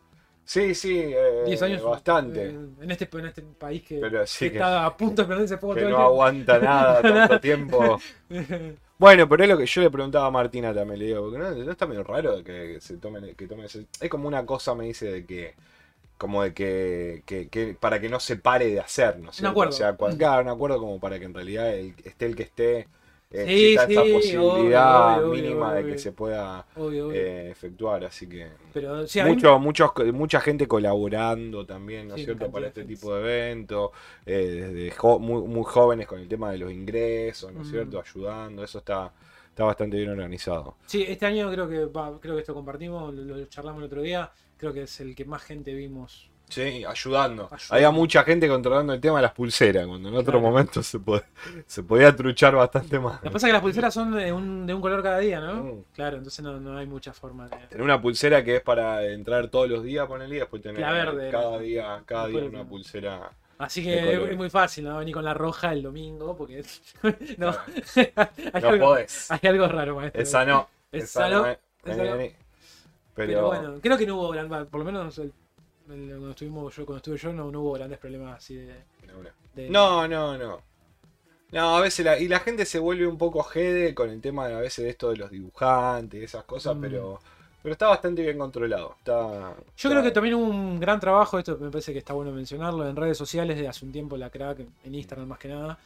sí, sí, eh, 10 años. bastante. eh, en, este, en este país que, Pero sí que que- está a punto de perderse fuego que todo no aguanta nada <laughs> tanto tiempo. <laughs> Bueno, pero es lo que yo le preguntaba a Martina también, le digo, porque no, no está medio raro que se tomen, que tomen ese- Es como una cosa, me dice, de que, como de que, que, que para que no se pare de hacer, ¿no es cierto? acuerdo. O sea, cual- claro, un acuerdo como para que en realidad el- esté el que esté, eh, Sí, esa sí, posibilidad obvio, obvio, mínima de que se pueda eh, efectuar, así que... Pero sí, a mí- Mucho, muchos, mucha gente colaborando también, ¿no es cierto? Para este tipo de eventos, eh, desde jo- muy, muy jóvenes con el tema de los ingresos, ¿no es Mm. cierto? Ayudando, eso está, está bastante bien organizado. Sí, este año creo que va, creo que esto compartimos, lo, lo charlamos el otro día, creo que es el que más gente vimos. Sí, ayudando. Ayudando. Había mucha gente controlando el tema de las pulseras, cuando en otro Claro. momento se, pod- se podía truchar bastante más. Lo que pasa es que las pulseras son de un, de un color cada día, ¿no? Mm. Claro, entonces no, no hay mucha forma de... Tener una pulsera que es para entrar todos los días, ponerle y después tener La verde, cada día, cada día una pulsera. Así que es, muy fácil, ¿no? Venir con la roja el domingo, porque... <laughs> no, <laughs> hay, No algo, podés. hay algo raro, maestro. Esa no. Esa no, esa no. vení. Pero, Pero, bueno, creo que no hubo gran, por lo menos el- el- cuando estuvimos yo, cuando estuve yo, no, no hubo grandes problemas así de... de- No, no, no. No, a veces la, y la gente se vuelve un poco jede con el tema de a veces de esto de los dibujantes y esas cosas, Mm. pero pero está bastante bien controlado. Está, Yo está- creo que también hubo un gran trabajo, esto me parece que está bueno mencionarlo, en redes sociales de hace un tiempo, la crack, en Instagram más que nada,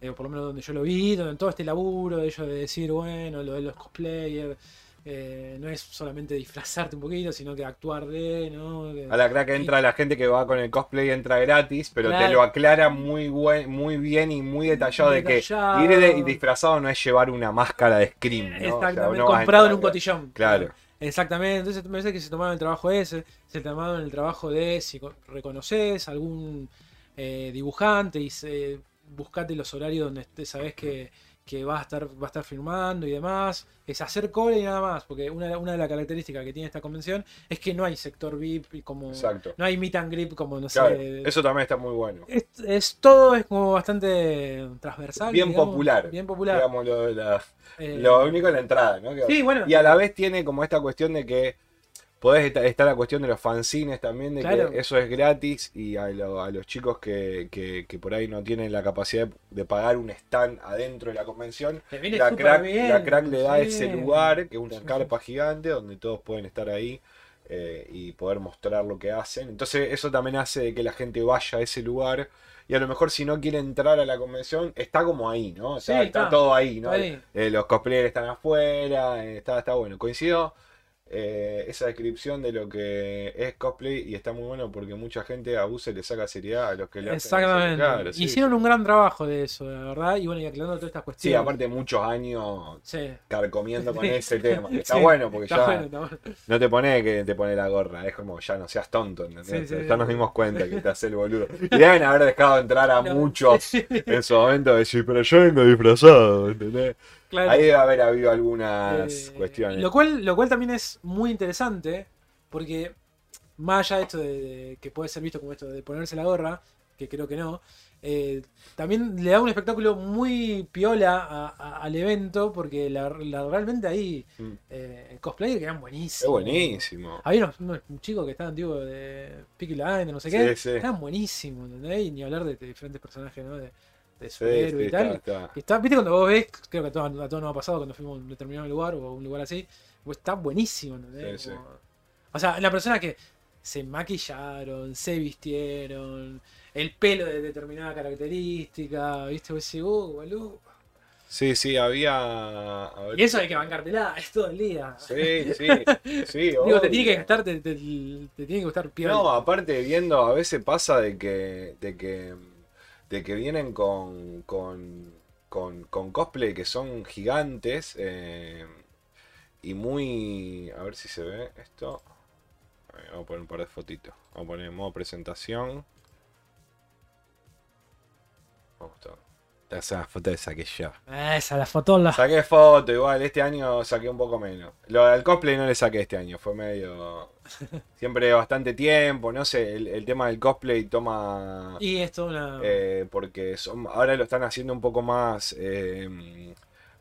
eh, por lo menos donde yo lo vi, donde todo este laburo de ellos de decir, bueno, lo de los cosplayers, eh, no es solamente disfrazarte un poquito, sino que actuar de, ¿no? A la crack entra la gente que va con el cosplay entra gratis, pero te lo aclara muy buen, muy bien y muy detallado Muy de que ir de- y disfrazado no es llevar una máscara de Scream, ¿no? O sea, Exactamente, comprado en un cotillón. Claro. Exactamente, entonces me parece que se tomaron el trabajo ese, se tomaron el trabajo de si co- reconoces algún eh, dibujante y se, buscate los horarios donde te sabes que, que va a estar, va a estar firmando y demás. Es hacer cola y nada más, porque una, una de las características que tiene esta convención es que no hay sector VIP como Exacto. no hay meet and grip como no Claro, sé. eso también está muy bueno. Es, es- todo es como bastante transversal. Bien digamos, popular. Bien popular. Digamos, lo, la- Eh, lo único es la entrada, ¿no? Que- sí, bueno. Y a la vez tiene como esta cuestión de que podés estar, está la cuestión de los fanzines también, de Claro. que eso es gratis y a, lo- a los chicos que, que- que por ahí no tienen la capacidad de, de pagar un stand adentro de la convención, la crack, bien, la crack le da sí. ese lugar, que es una carpa gigante donde todos pueden estar ahí eh, y poder mostrar lo que hacen. Entonces eso también hace de que la gente vaya a ese lugar. Y a lo mejor si no quiere entrar a la convención, está como ahí, ¿no? Está, Sí, está está. todo ahí, ¿no? Ahí. Eh, los cosplayers están afuera, eh, está, está bueno. Coincido eh, esa descripción de lo que es cosplay y está muy bueno porque mucha gente abusa y le saca seriedad a los que le hacen Exactamente. Claro, sí, Hicieron sí. un gran trabajo de eso, la verdad. Y bueno, y aclarando todas estas Sí, cuestiones. aparte muchos años Sí. carcomiendo con <laughs> Sí. ese tema. Está Sí, bueno porque Está ya bueno, está bueno. no te pone que te pone la gorra, es como ya no seas tonto, ¿entendés? Sí, sí, ya sí. nos dimos cuenta que te hace el boludo. Y deben haber dejado entrar a <laughs> No, muchos sí, <laughs> en su momento de decir, pero yo vengo disfrazado, ¿entendés? Claro. Ahí debe haber habido algunas Eh, cuestiones. Lo cual, lo cual también es muy interesante, porque más allá de esto de, de que puede ser visto como esto de ponerse la gorra, que creo que no, eh, también le da un espectáculo muy piola a- a- al evento, porque la, la- realmente ahí Mm. eh, cosplayer que eran Es buenísimos. buenísimo. Había unos, unos chicos que estaban tipo de Peaky Blinders, no sé Sí, qué, sí. estaban buenísimos, ¿entendés? Y ni hablar de, de diferentes personajes, ¿no? De, de superhéroe sí, y tal. está, está. Que está, viste cuando vos ves, creo que a todos, a todos nos ha pasado cuando fuimos a un determinado lugar o a un lugar así, pues está buenísimo. Como- O sea, la persona que se maquillaron, se vistieron, el pelo de determinada característica, viste, vos decís, uh, boludo. Sí, sí, había. a ver- Y eso hay que bancártela, es todo el día. Sí, <laughs> sí, sí. Digo, te tiene que gastar, te, te- te tiene que gustar. No, aparte viendo, a veces pasa de que. de que. De que vienen con. con. con, cosplay que son gigantes. eh, y muy. A ver si se ve esto. Ver, Vamos a poner un par de fotitos. Vamos a poner en modo presentación. Vamos a mostrar. Esa foto de saqué yo. Esa, la fotola. Saqué foto, igual, este año saqué un poco menos. Lo del cosplay no le saqué este año, fue medio. <laughs> Siempre bastante tiempo, no sé, el, el tema del cosplay toma. Y esto una. eh, porque son, ahora lo están haciendo un poco más. eh,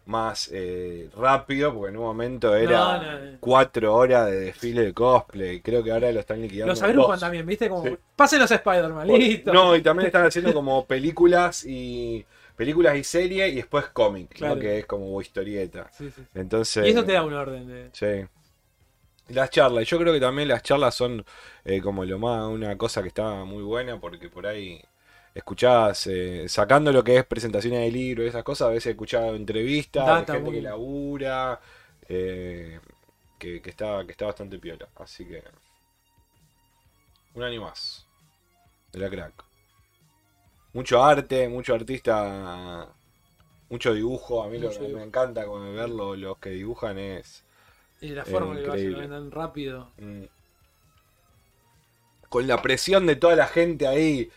más eh, rápido, porque en un momento era No, no, no. cuatro horas de desfile de cosplay. Creo que ahora lo están liquidando. los agrupan también, viste, como. Sí. A Spider-Man, listo. No, y también están haciendo como películas y. películas y series y después cómic, ¿no? Claro. que es como historieta. Sí, sí. Entonces. Y eso te da un orden de. Sí. Las charlas, yo creo que también las charlas son eh, como lo más, una cosa que está muy buena porque por ahí escuchás, eh, sacando lo que es presentaciones de libros y esas cosas, a veces he escuchado entrevistas Data de gente que labura, eh, que, que está, que está bastante piola. Así que un año más de la crack. Mucho arte, mucho artista, mucho dibujo. A mí lo que me encanta como verlo, los que dibujan es... Y la forma que lo hacen rápido. Mm. Con la presión de toda la gente ahí.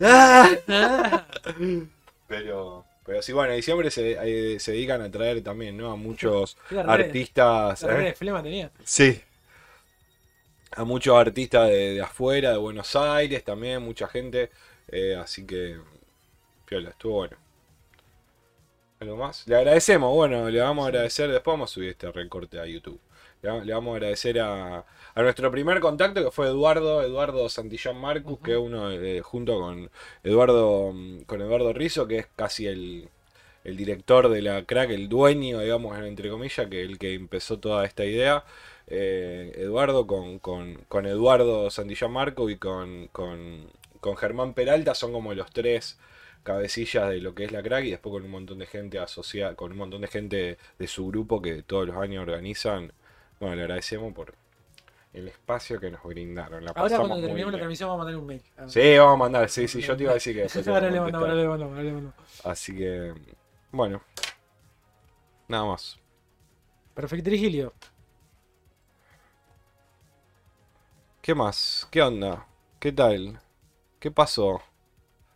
¡Ah! <laughs> <laughs> Pero, pero sí, bueno, en diciembre se, eh, se dedican a traer también, ¿no? A muchos artistas. ¿eh? de flema tenía. Sí. A muchos artistas de, de afuera, de Buenos Aires también, mucha gente. Eh, así que, piola, estuvo bueno. ¿Algo más? Le agradecemos, bueno, le vamos a agradecer, después vamos a subir este recorte a YouTube. Le, va- le vamos a agradecer a, a nuestro primer contacto que fue Eduardo, Eduardo Santillán Marcus, que es uno eh, junto con Eduardo, con Eduardo Rizzo, que es casi el, el director de la crack, el dueño, digamos, entre comillas, que el que empezó toda esta idea. Eh, Eduardo con, con, con Eduardo Santillán Marco y con, con, con Germán Peralta son como los tres cabecillas de lo que es la crack y después con un montón de gente asociada, con un montón de gente de su grupo que todos los años organizan. Bueno, le agradecemos por el espacio que nos brindaron. La Ahora cuando terminemos la transmisión vamos a mandar un mail. Ah. Sí, vamos a mandar, sí, sí, yo te iba a decir que te <laughs> ahora le ahora ahora. Así que, bueno, nada más. Perfecto, Virgilio. ¿Qué más? ¿Qué onda? ¿Qué tal? ¿Qué pasó?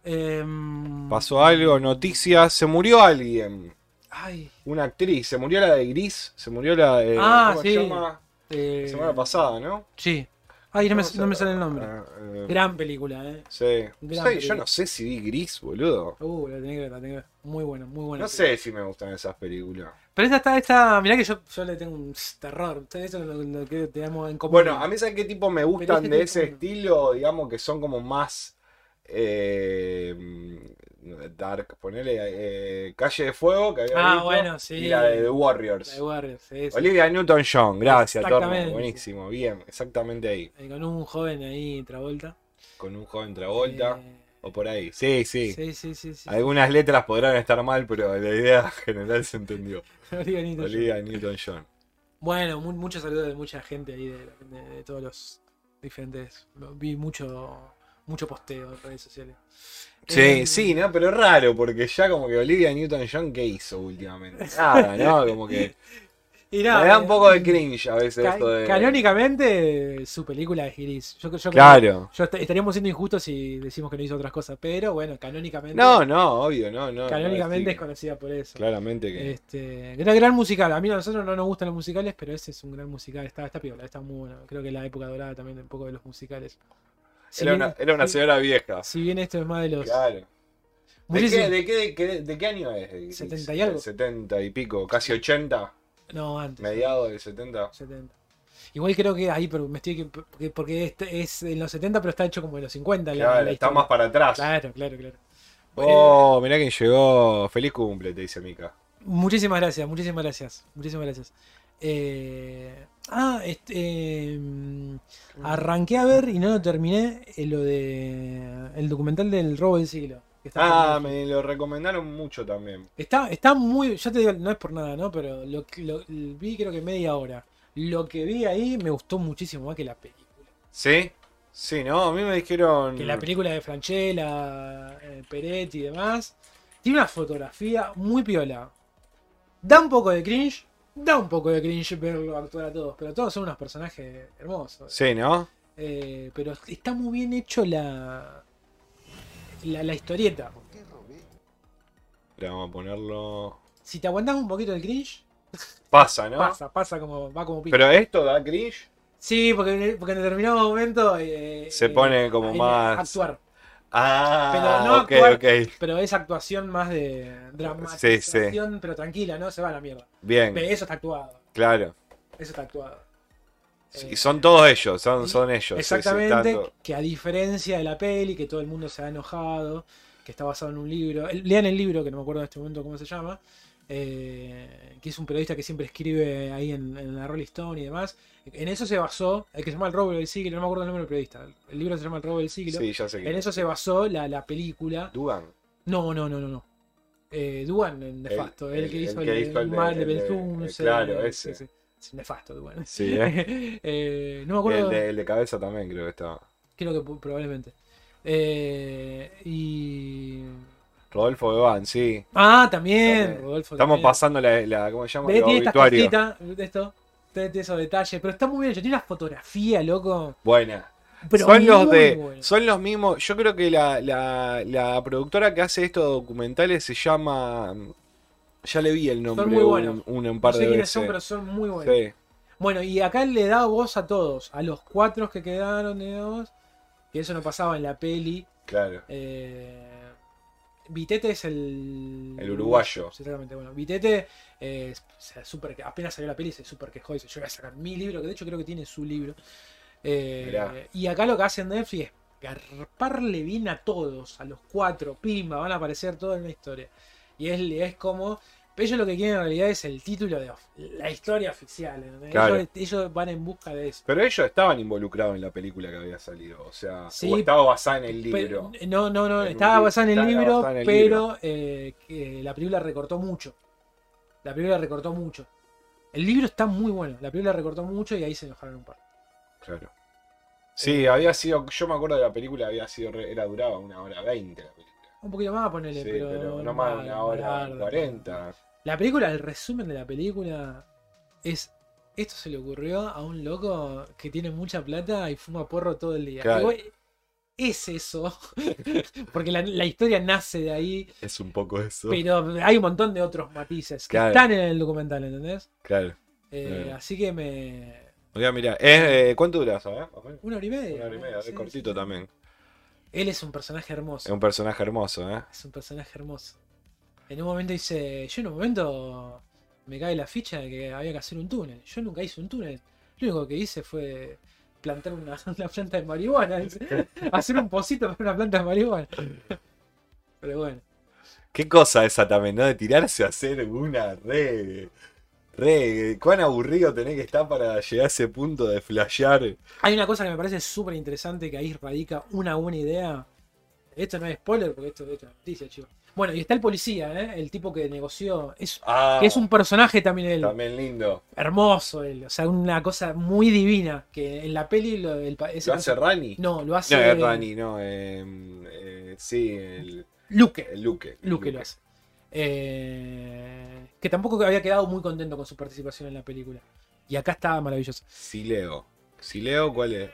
Em, ¿Pasó algo? ¿Noticias? ¿Se murió alguien? Ay. Una actriz, se murió la de Gris, se murió la de. Ah, ¿Cómo sí. se llama? eh, La semana pasada, ¿no? Sí. Ay, no me, ¿Cómo se no me sale el nombre. Ah, eh, Gran película, eh. sí. Gran Sí, yo no sé si vi Gris, boludo. Uh, la tenés que ver, la tenés que ver. Muy buena, muy buena. No película. sé si me gustan esas películas. Pero esta está, esta, mirá que yo, yo le tengo un terror. Eso es lo, lo que tenemos en común. Bueno, a mí saben qué tipo me gustan este de ese no. estilo, digamos que son como más eh, dark, ponele eh, Calle de Fuego, que había Ah, visto, bueno, sí. y la de The Warriors. La de Warriors, sí, sí. Olivia Newton-John, gracias, Torno, buenísimo, bien, exactamente ahí, Con un joven ahí, Travolta. con un joven Travolta, Eh, o por ahí, sí, sí, sí, sí, sí. sí. algunas letras podrán estar mal, pero la idea <laughs> general se entendió, <laughs> Olivia Newton-John. Olivia Newton-John. Bueno, mu- muchos saludos de mucha gente ahí, de, de- de todos los diferentes. Vi mucho mucho posteo en redes sociales. Sí, Eh, sí, ¿no? Pero raro, porque ya como que Olivia Newton-John, ¿qué hizo últimamente? <laughs> Nada, ¿no? Como que Y nada, me da un eh, poco de cringe a veces esto de... Canónicamente, su película es gris. Yo, yo creo- Claro. yo est- estaríamos siendo injustos si decimos que no hizo otras cosas, pero bueno, canónicamente. No, no, obvio, no, no. canónicamente no, es conocida por eso. Claramente que... Este, gran, gran musical. A mí a nosotros no nos gustan los musicales, pero ese es un gran musical. Está, está piola, está muy bueno. Creo que la época dorada también un poco de los musicales. Si era, bien- una, era una si- señora vieja. Si bien esto es más de los. Claro. ¿De qué, de, qué, de, qué, de qué año es? ¿De- 70 y algo. 70 y pico, casi 80, No, antes. mediados del 70. 70. Igual creo que ahí, pero me estoy. Porque, porque este es en los 70, pero está hecho como en los 50. la- Claro, la, está más para atrás. Claro, claro, claro. Oh, mirá quién llegó. Feliz cumple, te dice Mika. Muchísimas gracias, muchísimas gracias. Muchísimas gracias. Eh, ah, este, eh, arranqué a ver y no lo terminé eh, lo de el documental del robo del siglo. Ah, me lo recomendaron mucho también. está, está muy, yo te digo, no es por nada, ¿no? Pero lo- vi creo que media hora. Lo que vi ahí me gustó muchísimo más que la película. ¿Sí? Sí, no, a mí me dijeron... Que la película de Franchella, eh, Peretti y demás. Tiene una fotografía muy piola. Da un poco de cringe. Da un poco de cringe verlo actuar a todos. Pero todos son unos personajes hermosos. Sí, ¿no? Eh, pero está muy bien hecho la. La, la historieta. Ahora vamos a ponerlo... Si te aguantas un poquito el cringe, Pasa, ¿no? pasa, pasa como. va como pico. Pero esto da cringe. Sí, porque, porque en determinado momento. eh, Se eh, pone como hay- más- Actuar. Ah, Pero no ok, actuar- ok. Pero es actuación más de dramatización, pero tranquila, ¿no? Se va a la mierda. Bien, Ve, Eso está actuado. claro. Eso está actuado. Sí, Eh, son todos ellos, son, son ellos. Exactamente, que a diferencia de la peli, que todo el mundo se ha enojado, que está basado en un libro. Lean el libro, que no me acuerdo en este momento cómo se llama. eh, que es un periodista que siempre escribe ahí en, en la Rolling Stone y demás. En eso se basó, el que se llama El robo del siglo, no me acuerdo el nombre del periodista. El libro se llama El robo del siglo. Sí, ya sé que. En eso se basó la, la película. Dugan. No, no, no, no, no. Eh, Duan, el nefasto, el, el- que el hizo que el, hizo el de- mal de el de- Belzunce, claro, eh, ese. Es nefasto, Duan. Sí, <laughs> ¿eh? Eh, no me acuerdo. el, de, el de cabeza también creo que estaba. Creo que probablemente. Eh, y. Rodolfo Bevan, sí. Ah, también. También. Rodolfo Estamos también. pasando la, la- ¿cómo se llama? El estas cositas, de esto, esos detalles, pero está muy bien hecho. Tiene una fotografía, loco. Buena. Pero son los de. Son los mismos. Yo creo que la, la, la productora que hace estos documentales se llama. Ya le vi el nombre muy un, buenos. un, un No par sé de quiénes veces. son, pero son muy buenos. Sí, Bueno, y acá le da voz a todos, a los cuatro que quedaron, digamos. Que eso no pasaba en la peli. claro. Eh, Vitete es el. El uruguayo. Exactamente, bueno. Vitete eh, se super, apenas salió la peli se super quejó. Dice: Yo voy a sacar mi libro, que de hecho creo que tiene su libro. Eh, y acá lo que hacen Netflix es garparle bien a todos, a los cuatro, pimba, van a aparecer todos en una historia. Y es, es como. Pero ellos lo que quieren en realidad es el título de la historia oficial. Claro. Ellos, ellos van en busca de eso. Pero ellos estaban involucrados en la película que había salido. O sea, Sí. o estaba basada en el libro. no, no, no, En estaba basada en el libro, basada en el pero eh, la película recortó mucho. La película recortó mucho. El libro está muy bueno, la película recortó mucho y ahí se enojaron un par. Claro. Sí, había sido. Yo me acuerdo de la película, había sido. Era duraba una hora veinte la película. Un poquito más, ponele, Sí, pero, pero, no más de una hora cuarenta. La película, el resumen de la película es. Esto se le ocurrió a un loco que tiene mucha plata y fuma porro todo el día. Claro. Igual, es eso, <laughs> porque la, la historia nace de ahí, Es un poco eso. pero hay un montón de otros matices que están en el documental, ¿entendés? Claro. Eh. Así que me... Mira, es, eh, ¿cuánto dura? ¿sabes? Menos. Una hora y media. Una hora y media, es cortito sí. también. Él es un personaje hermoso. Es un personaje hermoso, ¿eh? Es un personaje hermoso. En un momento dice, yo en un momento me cae la ficha de que había que hacer un túnel. Yo nunca hice un túnel. Lo único que hice fue plantar una, <laughs> una planta de marihuana. <laughs> hacer un pocito para una planta de marihuana. Pero bueno. Qué cosa esa también, ¿no? De tirarse a hacer una re. Re. ¿Cuán aburrido tenés que estar para llegar a ese punto de flashear? Hay una cosa que me parece súper interesante que ahí radica una buena idea. Esto no es spoiler porque esto, esto es noticia, chicos. Bueno, y está el policía, ¿eh? el tipo que negoció. Es, Ah, que es un personaje también él. También lindo. hermoso él, o sea, una cosa muy divina que en la peli lo, el, ese ¿Lo hace perso- Rani? No, lo No, hace es Rani, no. eh, eh, sí, el, Luque, el Luque. Luque lo hace. Eh, que tampoco había quedado muy contento con su participación en la película. Y acá está maravilloso. Sileo. ¿Sileo cuál es?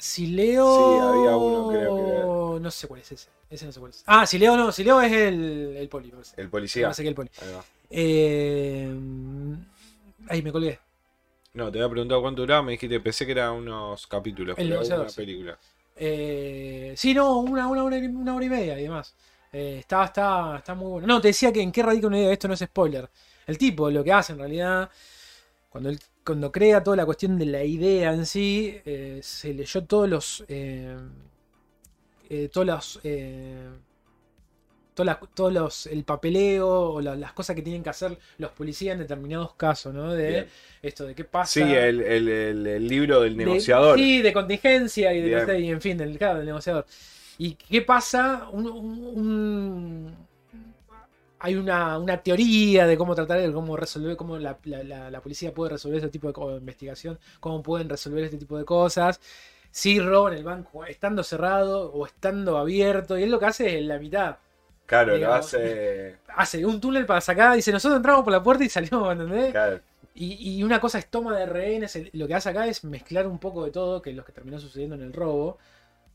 Sileo. Sí, había uno, creo No sé cuál es ese. Ese no sé cuál es. Ah, Sileo no, Sileo es el, el poli. parece. El policía. parece que el poli. Ahí va. Eh, ahí me colgué. No, te había preguntado cuánto duraba, me dijiste, pensé que eran unos capítulos, El pero una sí. película. Eh, sí, no, una, una, y- una hora y media y demás. Eh, está, está, está muy bueno. No, te decía que en qué radica una idea, esto no es spoiler. El tipo lo que hace en realidad, cuando, él, cuando crea toda la cuestión de la idea en sí, eh, se leyó todos los... Eh, eh, todos los... eh, todas las- todos los, el papeleo o la- las cosas que tienen que hacer los policías en determinados casos, ¿no? De Bien. esto de qué pasa. Sí, el, el- libro del De- negociador. sí, de contingencia y, de, y en fin, del, claro, del negociador. ¿Y qué pasa? Un- un- un- hay una, una teoría de cómo tratar, de cómo resolver, cómo la, la- la- la policía puede resolver este tipo de investigación, cómo pueden resolver este tipo de cosas. Si roban el banco estando cerrado o estando abierto, y él lo que hace es la mitad. Claro, lo hace. <laughs> Hace un túnel para sacar, dice, nosotros entramos por la puerta y salimos, ¿entendés? Claro, Y, y una cosa es toma de rehenes. Lo que hace acá es mezclar un poco de todo, que es lo que terminó sucediendo en el robo.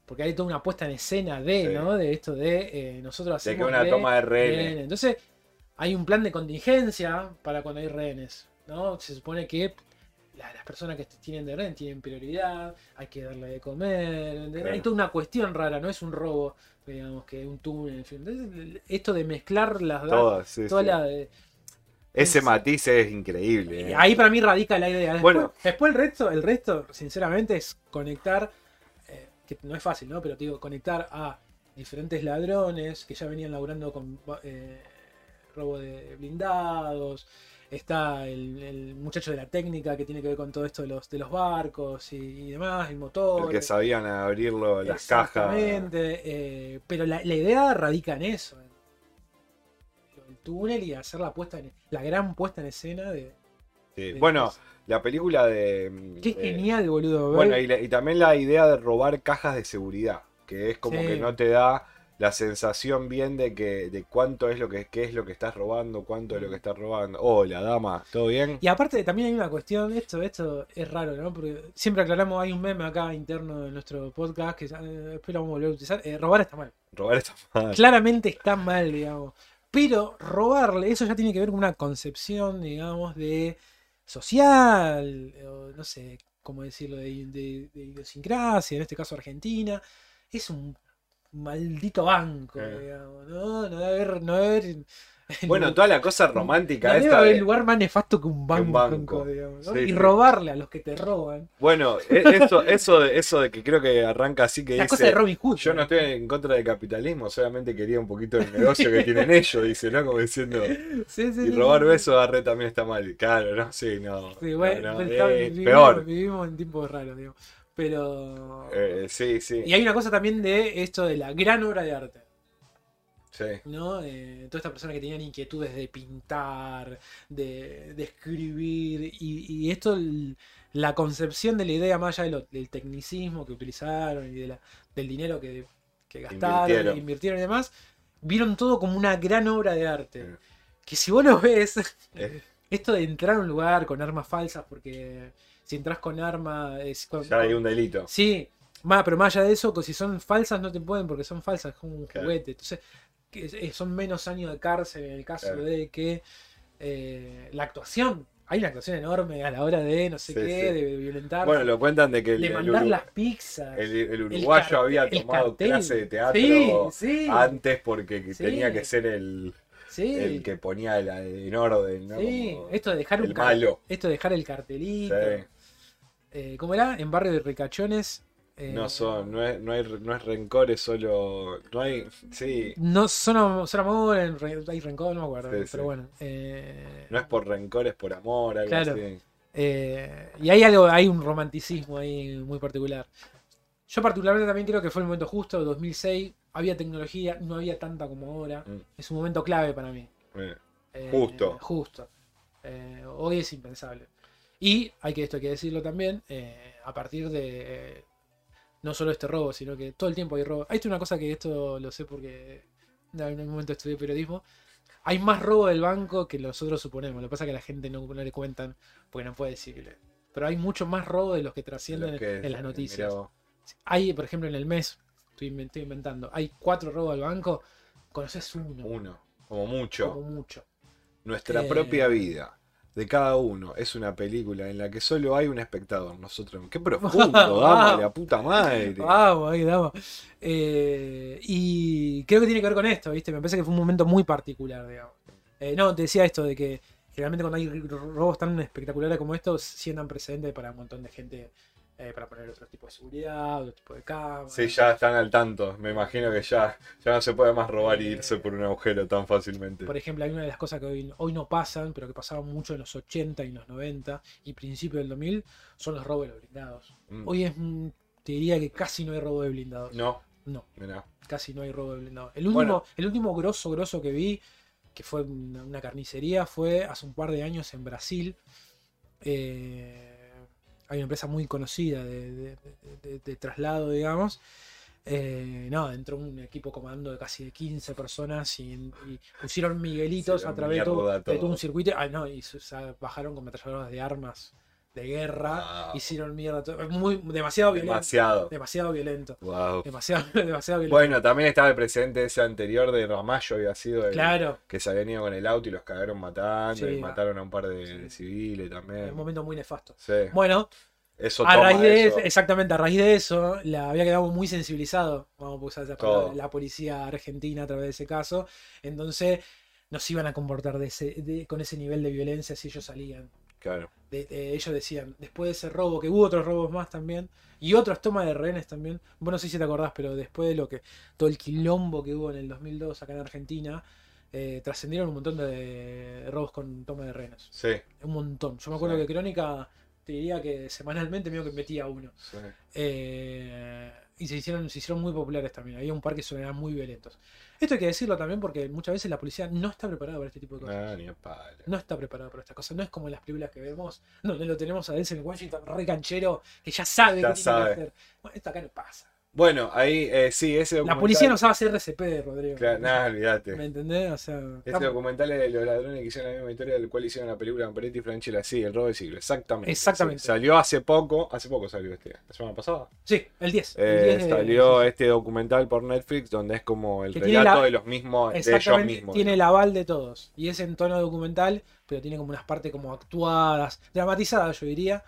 Porque hay toda una puesta en escena de, Sí. ¿no? De esto de eh, nosotros de hacemos. que una de toma de rehenes. Entonces, hay un plan de contingencia para cuando hay rehenes. ¿no? Se supone que la- las personas que tienen de rehén tienen prioridad, hay que darle de comer. Hay toda una cuestión rara, no es un robo, digamos, que un túnel. en fin. Entonces, esto de mezclar las. Todas, sí, toda sí. la de- Ese matiz es increíble. eh. Ahí para mí radica la idea. Después, Bueno. después el resto, el resto, sinceramente, es conectar, que no es fácil, ¿no? Pero te digo, conectar a diferentes ladrones que ya venían laburando con eh, robo de blindados. Está el, el muchacho de la técnica que tiene que ver con todo esto de los, de los barcos y, y demás, el motor. El que sabían abrirlo, las cajas. Exactamente. eh, pero la, la idea radica en eso. En el túnel y hacer la puesta en, la gran puesta en escena de, Sí. de Bueno. La película de. Qué de- genial, boludo. Bueno, ver- y, la- y también la idea de robar cajas de seguridad, que es como Sí. que no te da la sensación bien de que de cuánto es lo que qué es lo que estás robando, cuánto es lo que estás robando. Hola, dama, ¿todo bien? Y aparte también hay una cuestión, esto, esto es raro, ¿no? Porque siempre aclaramos, hay un meme acá interno de nuestro podcast que eh, después lo vamos a volver a utilizar. eh, robar está mal. Robar está mal. Claramente está mal, digamos. Pero robarle, eso ya tiene que ver con una concepción, digamos, de social, o no sé cómo decirlo, de, de- de idiosincrasia, en este caso Argentina. Es un maldito banco, Eh. digamos, ¿no? No debe haber. No debe haber <laughs> Bueno, toda la cosa romántica no esta de- lugar más nefasto que un banco, un banco. digamos, ¿no? Sí, y sí. robarle a los que te roban. Bueno, e- eso, eso, de, eso de que creo que arranca así que La dice, cosa de Robin Hood. yo no estoy en contra del capitalismo, solamente quería un poquito del negocio que tienen ellos, dice, ¿no? Como diciendo, <laughs> Sí, sí, y robar besos a Red también está mal. Claro, no, sí, no. Sí, bueno, no, no, está- eh, vivimos, peor. vivimos en tiempos raros, digo. Pero. Eh, sí, sí, Y hay una cosa también de esto de la gran obra de arte, sí. ¿no? Eh, todas estas personas que tenían inquietudes de pintar, de, de escribir, y, y esto, el- la concepción de la idea más allá de lo- del tecnicismo que utilizaron y de la- del dinero que, que gastaron, Invirtieron. invirtieron. y demás, vieron todo como una gran obra de arte. Que si vos lo ves, Eh, <laughs> esto de entrar a un lugar con armas falsas, porque si entras con arma es... ya hay un delito. Sí, Más, pero más allá de eso, que si son falsas no te pueden porque son falsas, es como un Claro. juguete. Entonces, que es- son menos años de cárcel en el caso Claro. de que eh, la actuación. Hay una actuación enorme a la hora de no sé Sí, qué, sí. de violentar, Bueno, lo cuentan de que el, de mandar las pizzas. el- el uruguayo había tomado clase de teatro Sí, antes porque tenía que ser el, el que ponía la- en orden, ¿no? sí. Como Esto de dejar un malo. Esto de dejar el cartelito. Eh, ¿Cómo era? En barrio de ricachones. Eh, No son, no es, no hay, no es rencor, es solo, no hay, sí, No son, son amor, hay rencor, no me acuerdo. Sí, pero sí. bueno. eh, no es por rencor, es por amor, algo Claro. así. eh, y hay algo, hay un romanticismo ahí muy particular. Yo particularmente también creo que fue el momento justo, 2006, había tecnología, no había tanta como ahora. Mm. Es un momento clave para mí. Eh, Justo. Justo. Eh, hoy es impensable. Y hay que esto hay que decirlo también, a partir de no solo este robo, sino que todo el tiempo hay robo. Hay una cosa que esto lo sé porque en algún momento estudié periodismo. Hay más robo del banco que nosotros suponemos. Lo que pasa es que a la gente no, no le cuentan porque no puede decirle. Pero hay mucho más robo de los que trascienden lo que- en las mirá noticias. Hay, por ejemplo, en el mes, estoy inventando, hay cuatro robos al banco, conoces uno, Uno, como mucho. como mucho. Nuestra Eh, propia vida de cada uno es una película en la que solo hay un espectador, nosotros. ¡Qué <laughs> profundo! ¡Dame la puta madre! Vamos, ahí damos. Eh, y creo que tiene que ver con esto, ¿viste? Me parece que fue un momento muy particular, digamos. Eh, no, te decía esto de que generalmente cuando hay robos tan espectaculares como estos, sientan precedentes para un montón de gente, eh, para poner otro tipo de seguridad, otro tipo de cámaras. Sí, ya están al tanto. Me imagino que ya, ya no se puede más robar y irse por un agujero tan fácilmente. Por ejemplo, hay una de las cosas que hoy, hoy no pasan, pero que pasaban mucho en los 80 y los 90 y principios del 2000, son los robos de los blindados. Mm. Hoy es, mm, te diría que casi no hay robo de blindados. No, No. mirá. casi no hay robo de blindado. El último, Bueno. el último grosso, grosso que vi, que fue una, una carnicería, fue hace un par de años en Brasil. Eh, hay una empresa muy conocida de, de- de- de- de traslado, digamos. Eh, no, entró un equipo comando de casi de 15 personas y, y pusieron Miguelitos a través de todo, de un circuito. Ah, no, y se- o sea, bajaron con ametralladoras de armas de guerra, hicieron mierda. todo- Muy, demasiado violento. Demasiado. Demasiado violento. Wow. Demasiado, <laughs> demasiado violento. Bueno, también estaba el precedente ese anterior de Ramallo, había sido el claro. que se habían ido con el auto y los cagaron matando Sí. y mataron a un par de, Sí. de civiles Es también. un momento muy nefasto. Sí. Bueno, Eso a raíz de eso. exactamente, a raíz de eso, la había quedado muy sensibilizado, vamos a usar esa palabra, Todo. la policía argentina a través de ese caso. Entonces, nos iban a comportar de ese, de- con ese nivel de violencia si ellos salían. Claro. De- de- ellos decían, después de ese robo, que hubo otros robos más también, y otras tomas de rehenes también. Bueno, no sé si te acordás, pero después de lo que, todo el quilombo que hubo en el 2002 acá en Argentina, eh, trascendieron un montón de robos con toma de rehenes. Sí. Un montón. Yo me acuerdo Sí. que Crónica te diría que semanalmente medio que metía uno. sí. Eh, y se hicieron, se hicieron muy populares también. Había un par que eran muy violentos. Esto hay que decirlo también porque muchas veces la policía no está preparada para este tipo de cosas. No, ni está preparada para estas cosas. No es como en las películas que vemos, donde lo tenemos a Denzel Washington re canchero, que ya sabe Ya qué tiene sabe. que hacer. Bueno, esto acá no pasa. Bueno, ahí eh, sí, ese La documental. policía no sabe hacer RCP, Rodrigo. Claro, nada, olvídate. ¿Me entendés? O sea, Este documental es de los ladrones que hicieron la misma historia del cual hicieron la película con Peretti y Franchella. Sí, el robo del siglo, exactamente. Exactamente. Sí, Salió hace poco, hace poco salió este, la semana pasada. sí, el 10. el Eh, 10 de- salió este documental por Netflix donde es como el Que relato la- de los mismos, de ellos mismos. tiene el aval de todos. Y es en tono documental, pero tiene como unas partes como actuadas, dramatizadas, yo diría.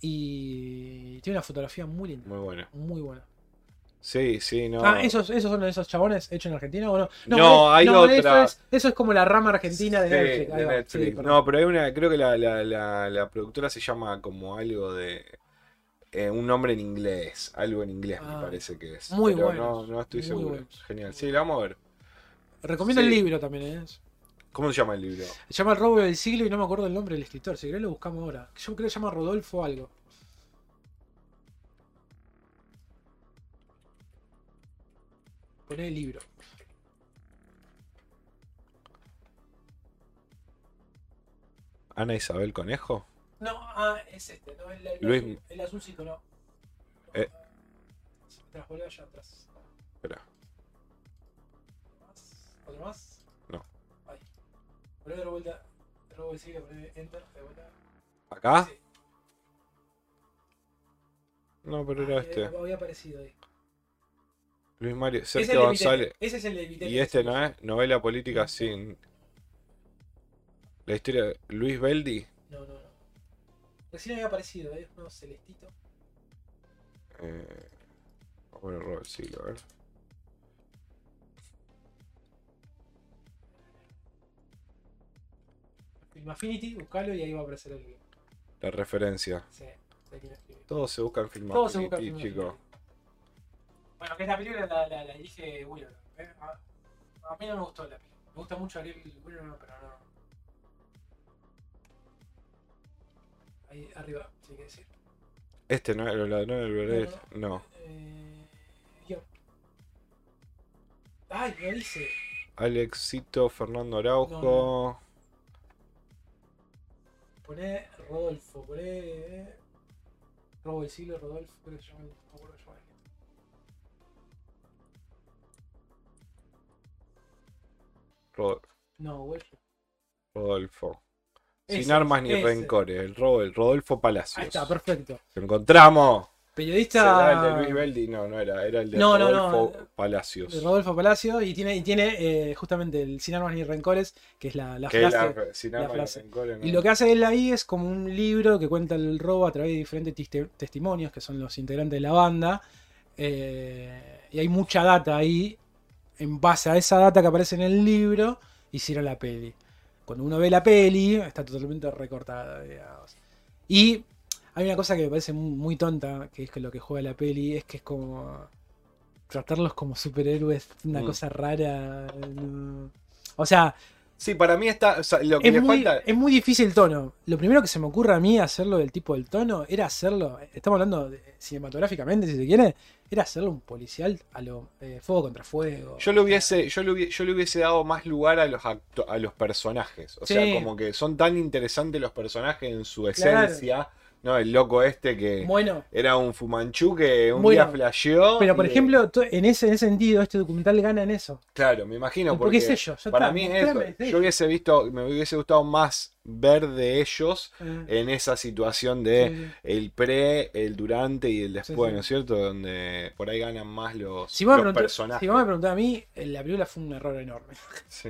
Y tiene una fotografía muy linda, Muy bueno. muy buena. Sí, sí, no. Ah, ¿esos, ¿esos son esos chabones hechos en Argentina o no? No, hay otra. es, eso es como la rama argentina de Sí, Netflix. de sí, Netflix. no, pero hay una, creo que la, la, la, la productora se llama como algo de eh, un nombre en inglés, algo en inglés Ah, me parece que es. muy pero buenos, No, no estoy seguro. buenos. Genial. Sí, la vamos a ver. Recomiendo sí. el libro también, ¿eh? ¿Cómo se llama el libro? Se llama El robo del siglo y no me acuerdo el nombre del escritor. Si querés lo buscamos ahora. Yo creo que se llama Rodolfo algo. Poné el libro. Ana Isabel Conejo. No, ah, es este, no, el, el Luis- el azulcito, no. Eh. Tras, volvé allá atrás. Espera. ¿Más? ¿Otro más? No. Ahí. Volvé a dar vuelta. El robo del siglo, poné enter, de vuelta. ¿Acá? Sí. No, pero era este. Había aparecido ahí. Luis Mario, es Sergio González. Ese es el de Vitete. Y este no es novela política sin. La historia de Luis Beldi. No, no, no. Recién había aparecido, ¿eh? Uno celestito. Eh, bueno, robo el siglo, a ver. Film Affinity, buscalo y ahí va a aparecer el. La referencia. Sí. Todo se busca en Film Todo Affinity, en Film chico. Affinity. Bueno, que esta película la, la, la dirige Willow. ¿eh? A, a mí no me gustó la película. Me gusta mucho Ariel Willow, pero no. Ahí arriba, sí que decir. Este no es los ladrones del Belén. No. Eh, guion. Ay, no dice. Alexito Fernando Araujo. Poné Rodolfo, poné. eh, Robo del siglo, Rodolfo, creo que se llama. No me acuerdo cómo se llama. Ro- No, güey. Rodolfo. Sin armas ni ese. rencores. El, Ro- el Rodolfo Palacios. Ahí está, perfecto. Lo encontramos. Periodista. ¿Será el de Luis Beldi? No, no era. Era el de No, no, no. Rodolfo Palacios. Rodolfo Palacio y tiene, y tiene eh, justamente el Sin Armas ni Rencores, que es la, la Que frase. la- sin la armas ni frase. rencores. no. Y lo que hace él ahí es como un libro que cuenta el robo a través de diferentes testimonios, que son los integrantes de la banda. Eh, y hay mucha data ahí. En base a esa data que aparece en el libro, hicieron la peli. Cuando uno ve la peli, está totalmente recortada, digamos. Y hay una cosa que me parece muy, muy tonta, que es que lo que juega la peli, es que es como tratarlos como superhéroes, una Mm. cosa rara. no. O sea, Sí, para mí está. o sea, lo que es le muy, falta. es muy difícil el tono. Lo primero que se me ocurre a mí hacerlo del tipo del tono era hacerlo, estamos hablando de- cinematográficamente si se quiere, era hacerlo un policial a lo eh, fuego contra fuego. Yo le hubiese, yo le hubiese, yo le hubiese dado más lugar a los a los personajes. O Sí. sea, como que son tan interesantes los personajes en su Claro. No, el loco este que Bueno, era un fumanchú que un Bueno, día flasheó. pero por y- ejemplo, en ese, en ese sentido, este documental gana en eso. Claro, me imagino. porque Porque, es ellos. para está, mí es eso. es Yo hubiese visto, me hubiese gustado más ver de ellos Eh, en esa situación de sí, sí. el pre, el durante y el después, Sí. ¿no es cierto? Donde por ahí ganan más los, Si los personajes. si vos me preguntás a mí, la película fue un error enorme. Sí.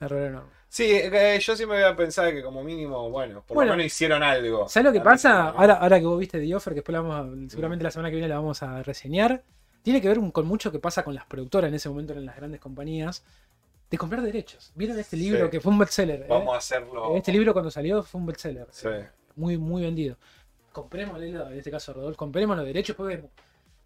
Error enorme. Sí, eh, yo siempre voy a pensar que como mínimo, bueno, por Bueno, lo menos hicieron algo. ¿Sabes lo que pasa? Ahora, ahora que vos viste The Offer, que después la vamos a- seguramente la semana que viene la vamos a reseñar, tiene que ver con mucho que pasa con las productoras en ese momento en las grandes compañías, de comprar derechos. ¿Vieron este libro Sí. que fue un bestseller? eh? Vamos a hacerlo. Este libro cuando salió fue un bestseller. Sí. Muy, muy vendido. Comprémosle, en este caso Rodolfo, compremos los derechos, pues vemos.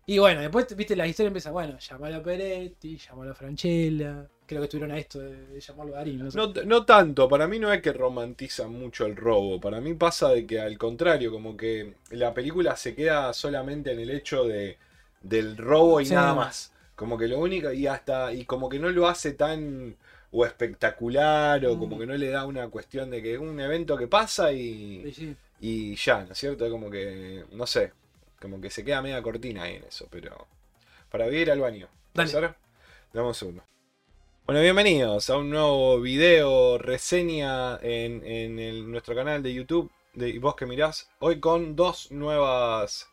Y bueno, después, viste, la historia empieza, bueno, llamalo a Peretti, llamalo a Franchella, creo que estuvieron a esto de, llamarlo Darín, no sé. No, no tanto, para mí no es que romantiza mucho el robo, para mí pasa de que al contrario, como que la película se queda solamente en el hecho de, del robo y Sí. nada más. Como que lo único, y hasta, y como que no lo hace tan o espectacular, o Mm. como que no le da una cuestión de que un evento que pasa y, Sí, sí. y ya, ¿no es cierto? Como que, no sé, como que se queda media cortina ahí en eso, pero para ir al baño. ¿Puede Dale. ser? Dame un segundo. Bueno, bienvenidos a un nuevo video, reseña en, en el- nuestro canal de YouTube de vos que mirás. Hoy con dos nuevas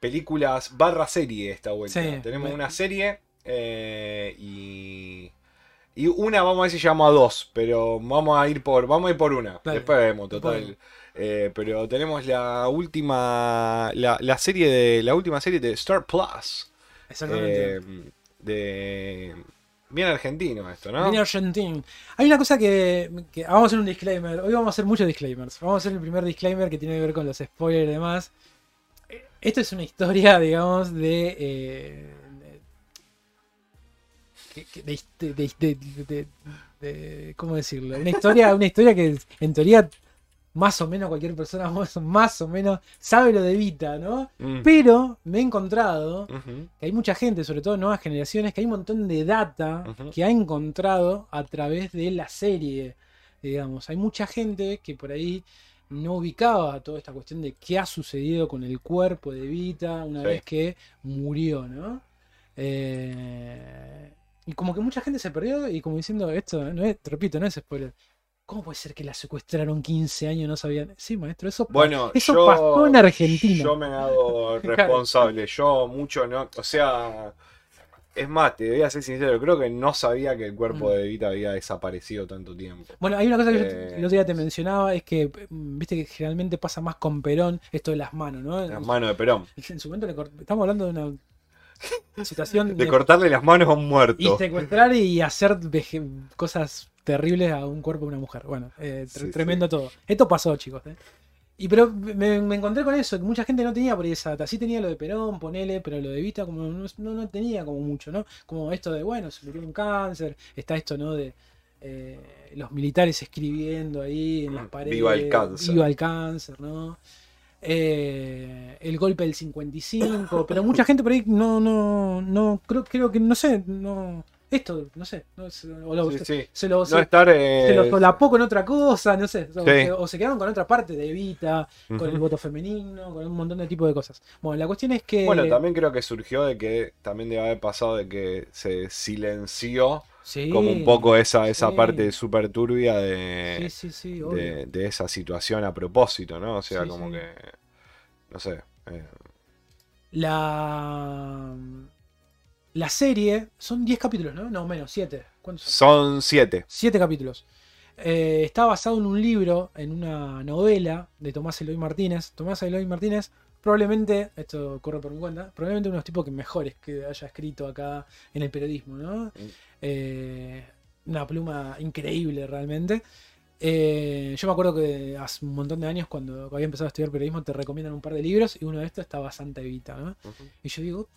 películas barra serie esta vuelta. Sí, Tenemos me- una serie eh, y, y una vamos a ver si llegamos a dos, pero vamos a ir por, vamos a ir por una. Dale. Después vemos, total. Eh, pero tenemos la última, la, la serie de, la última serie de Star Plus. Exactamente. Eh, de. Bien argentino esto, ¿no? Viene Argentina. Hay una cosa que, que- Vamos a hacer un disclaimer. Hoy vamos a hacer muchos disclaimers. Vamos a hacer el primer disclaimer que tiene que ver con los spoilers y demás. Eh, Esto es una historia, <laughs> digamos, de. eh, de- de- de- de- ¿Cómo decirlo? Una historia, una historia que en teoría más o menos cualquier persona <laughs> más, más o menos sabe lo de Vita, ¿no? Mm. Pero me he encontrado que hay mucha gente, sobre todo nuevas generaciones, que hay un montón de data que ha encontrado a través de la serie. Digamos, hay mucha gente que por ahí no ubicaba toda esta cuestión de qué ha sucedido con el cuerpo de Vita una Sí. vez que murió, ¿no? Eh, y como que mucha gente se perdió y como diciendo, esto no es, repito, no es spoiler. ¿Cómo puede ser que la secuestraron 15 años y no sabían? Sí, maestro, eso, Bueno, eso yo, pasó en Argentina. Yo me hago <laughs> responsable. Yo mucho no. O sea, es más, te voy a ser sincero. Creo que no sabía que el cuerpo Mm. de Evita había desaparecido tanto tiempo. Bueno, hay una cosa que yo Eh. el otro día te mencionaba, es que, mm, viste que generalmente pasa más con Perón, esto de las manos, ¿no? Las manos de Perón. <laughs> En su momento le cort- estamos hablando de una situación De de cortarle las manos a un y muerto. secuestrar y hacer veje- cosas terribles a un cuerpo de una mujer. Bueno, eh, Sí, tremendo todo. Esto pasó, chicos. ¿eh? Y pero me, me encontré con eso, que mucha gente no tenía por ahí esa data. Sí tenía lo de Perón, ponele, pero lo de Vita como no, no, no tenía como mucho, ¿no? Como esto de, bueno, se murió un cáncer, está esto, ¿no? De eh, los militares escribiendo ahí en las paredes. Viva el cáncer. Viva el cáncer, ¿no? Eh, el golpe del 55, pero mucha gente por ahí no, no, no, creo, creo que, no sé, no, esto, no sé, no, se, o lo- Sí, se- sí. se lo, No se- estar. se eh, lo solapó con otra cosa, no sé, o, Sí. se, o se quedaron con otra parte de Evita, con el voto femenino, con un montón de tipo de cosas. Bueno, la cuestión es que... Bueno, también creo que surgió de que también debe haber pasado de que se silenció como un poco esa, esa parte súper turbia de, Sí, sí, sí, obvio. de, de esa situación a propósito, ¿no? O sea, como que. No sé. eh, La... La serie son 10 capítulos, ¿no? No, menos, 7. ¿Cuántos son? son siete. Siete capítulos. Eh, está basado en un libro, en una novela de Tomás Eloy Martínez. Tomás Eloy Martínez, probablemente, esto corre por mi cuenta, probablemente uno de los tipos que mejores que haya escrito acá en el periodismo, ¿no? Eh, una pluma increíble realmente. Eh, yo me acuerdo que hace un montón de años, cuando había empezado a estudiar periodismo, te recomiendan un par de libros y uno de estos estaba Santa Evita, ¿no? Y yo digo,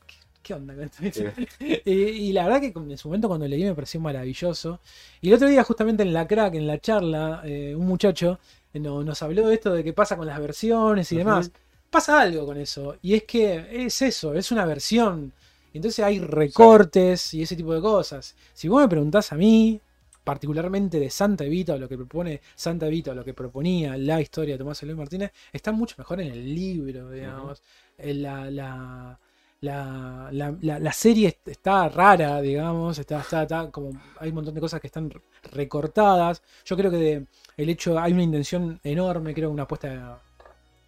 ¿qué, onda con esto? Sí. <laughs> y, y la verdad que en su momento cuando leí me pareció maravilloso. Y el otro día, justamente en la crack, en la charla, eh, un muchacho eh, no- nos habló de esto de qué pasa con las versiones y demás. Pasa algo con eso. Y es que es eso, es una versión. Entonces hay recortes y ese tipo de cosas. Si vos me preguntás a mí, particularmente de Santa Evita, o lo que propone Santa Evita, o lo que proponía la historia de Tomás Eloy Martínez, está mucho mejor en el libro, digamos. En la, la, la, la- la- la serie est- está rara, digamos, está, está, está como hay un montón de cosas que están re- recortadas. Yo creo que de- el hecho, hay una intención enorme, creo una apuesta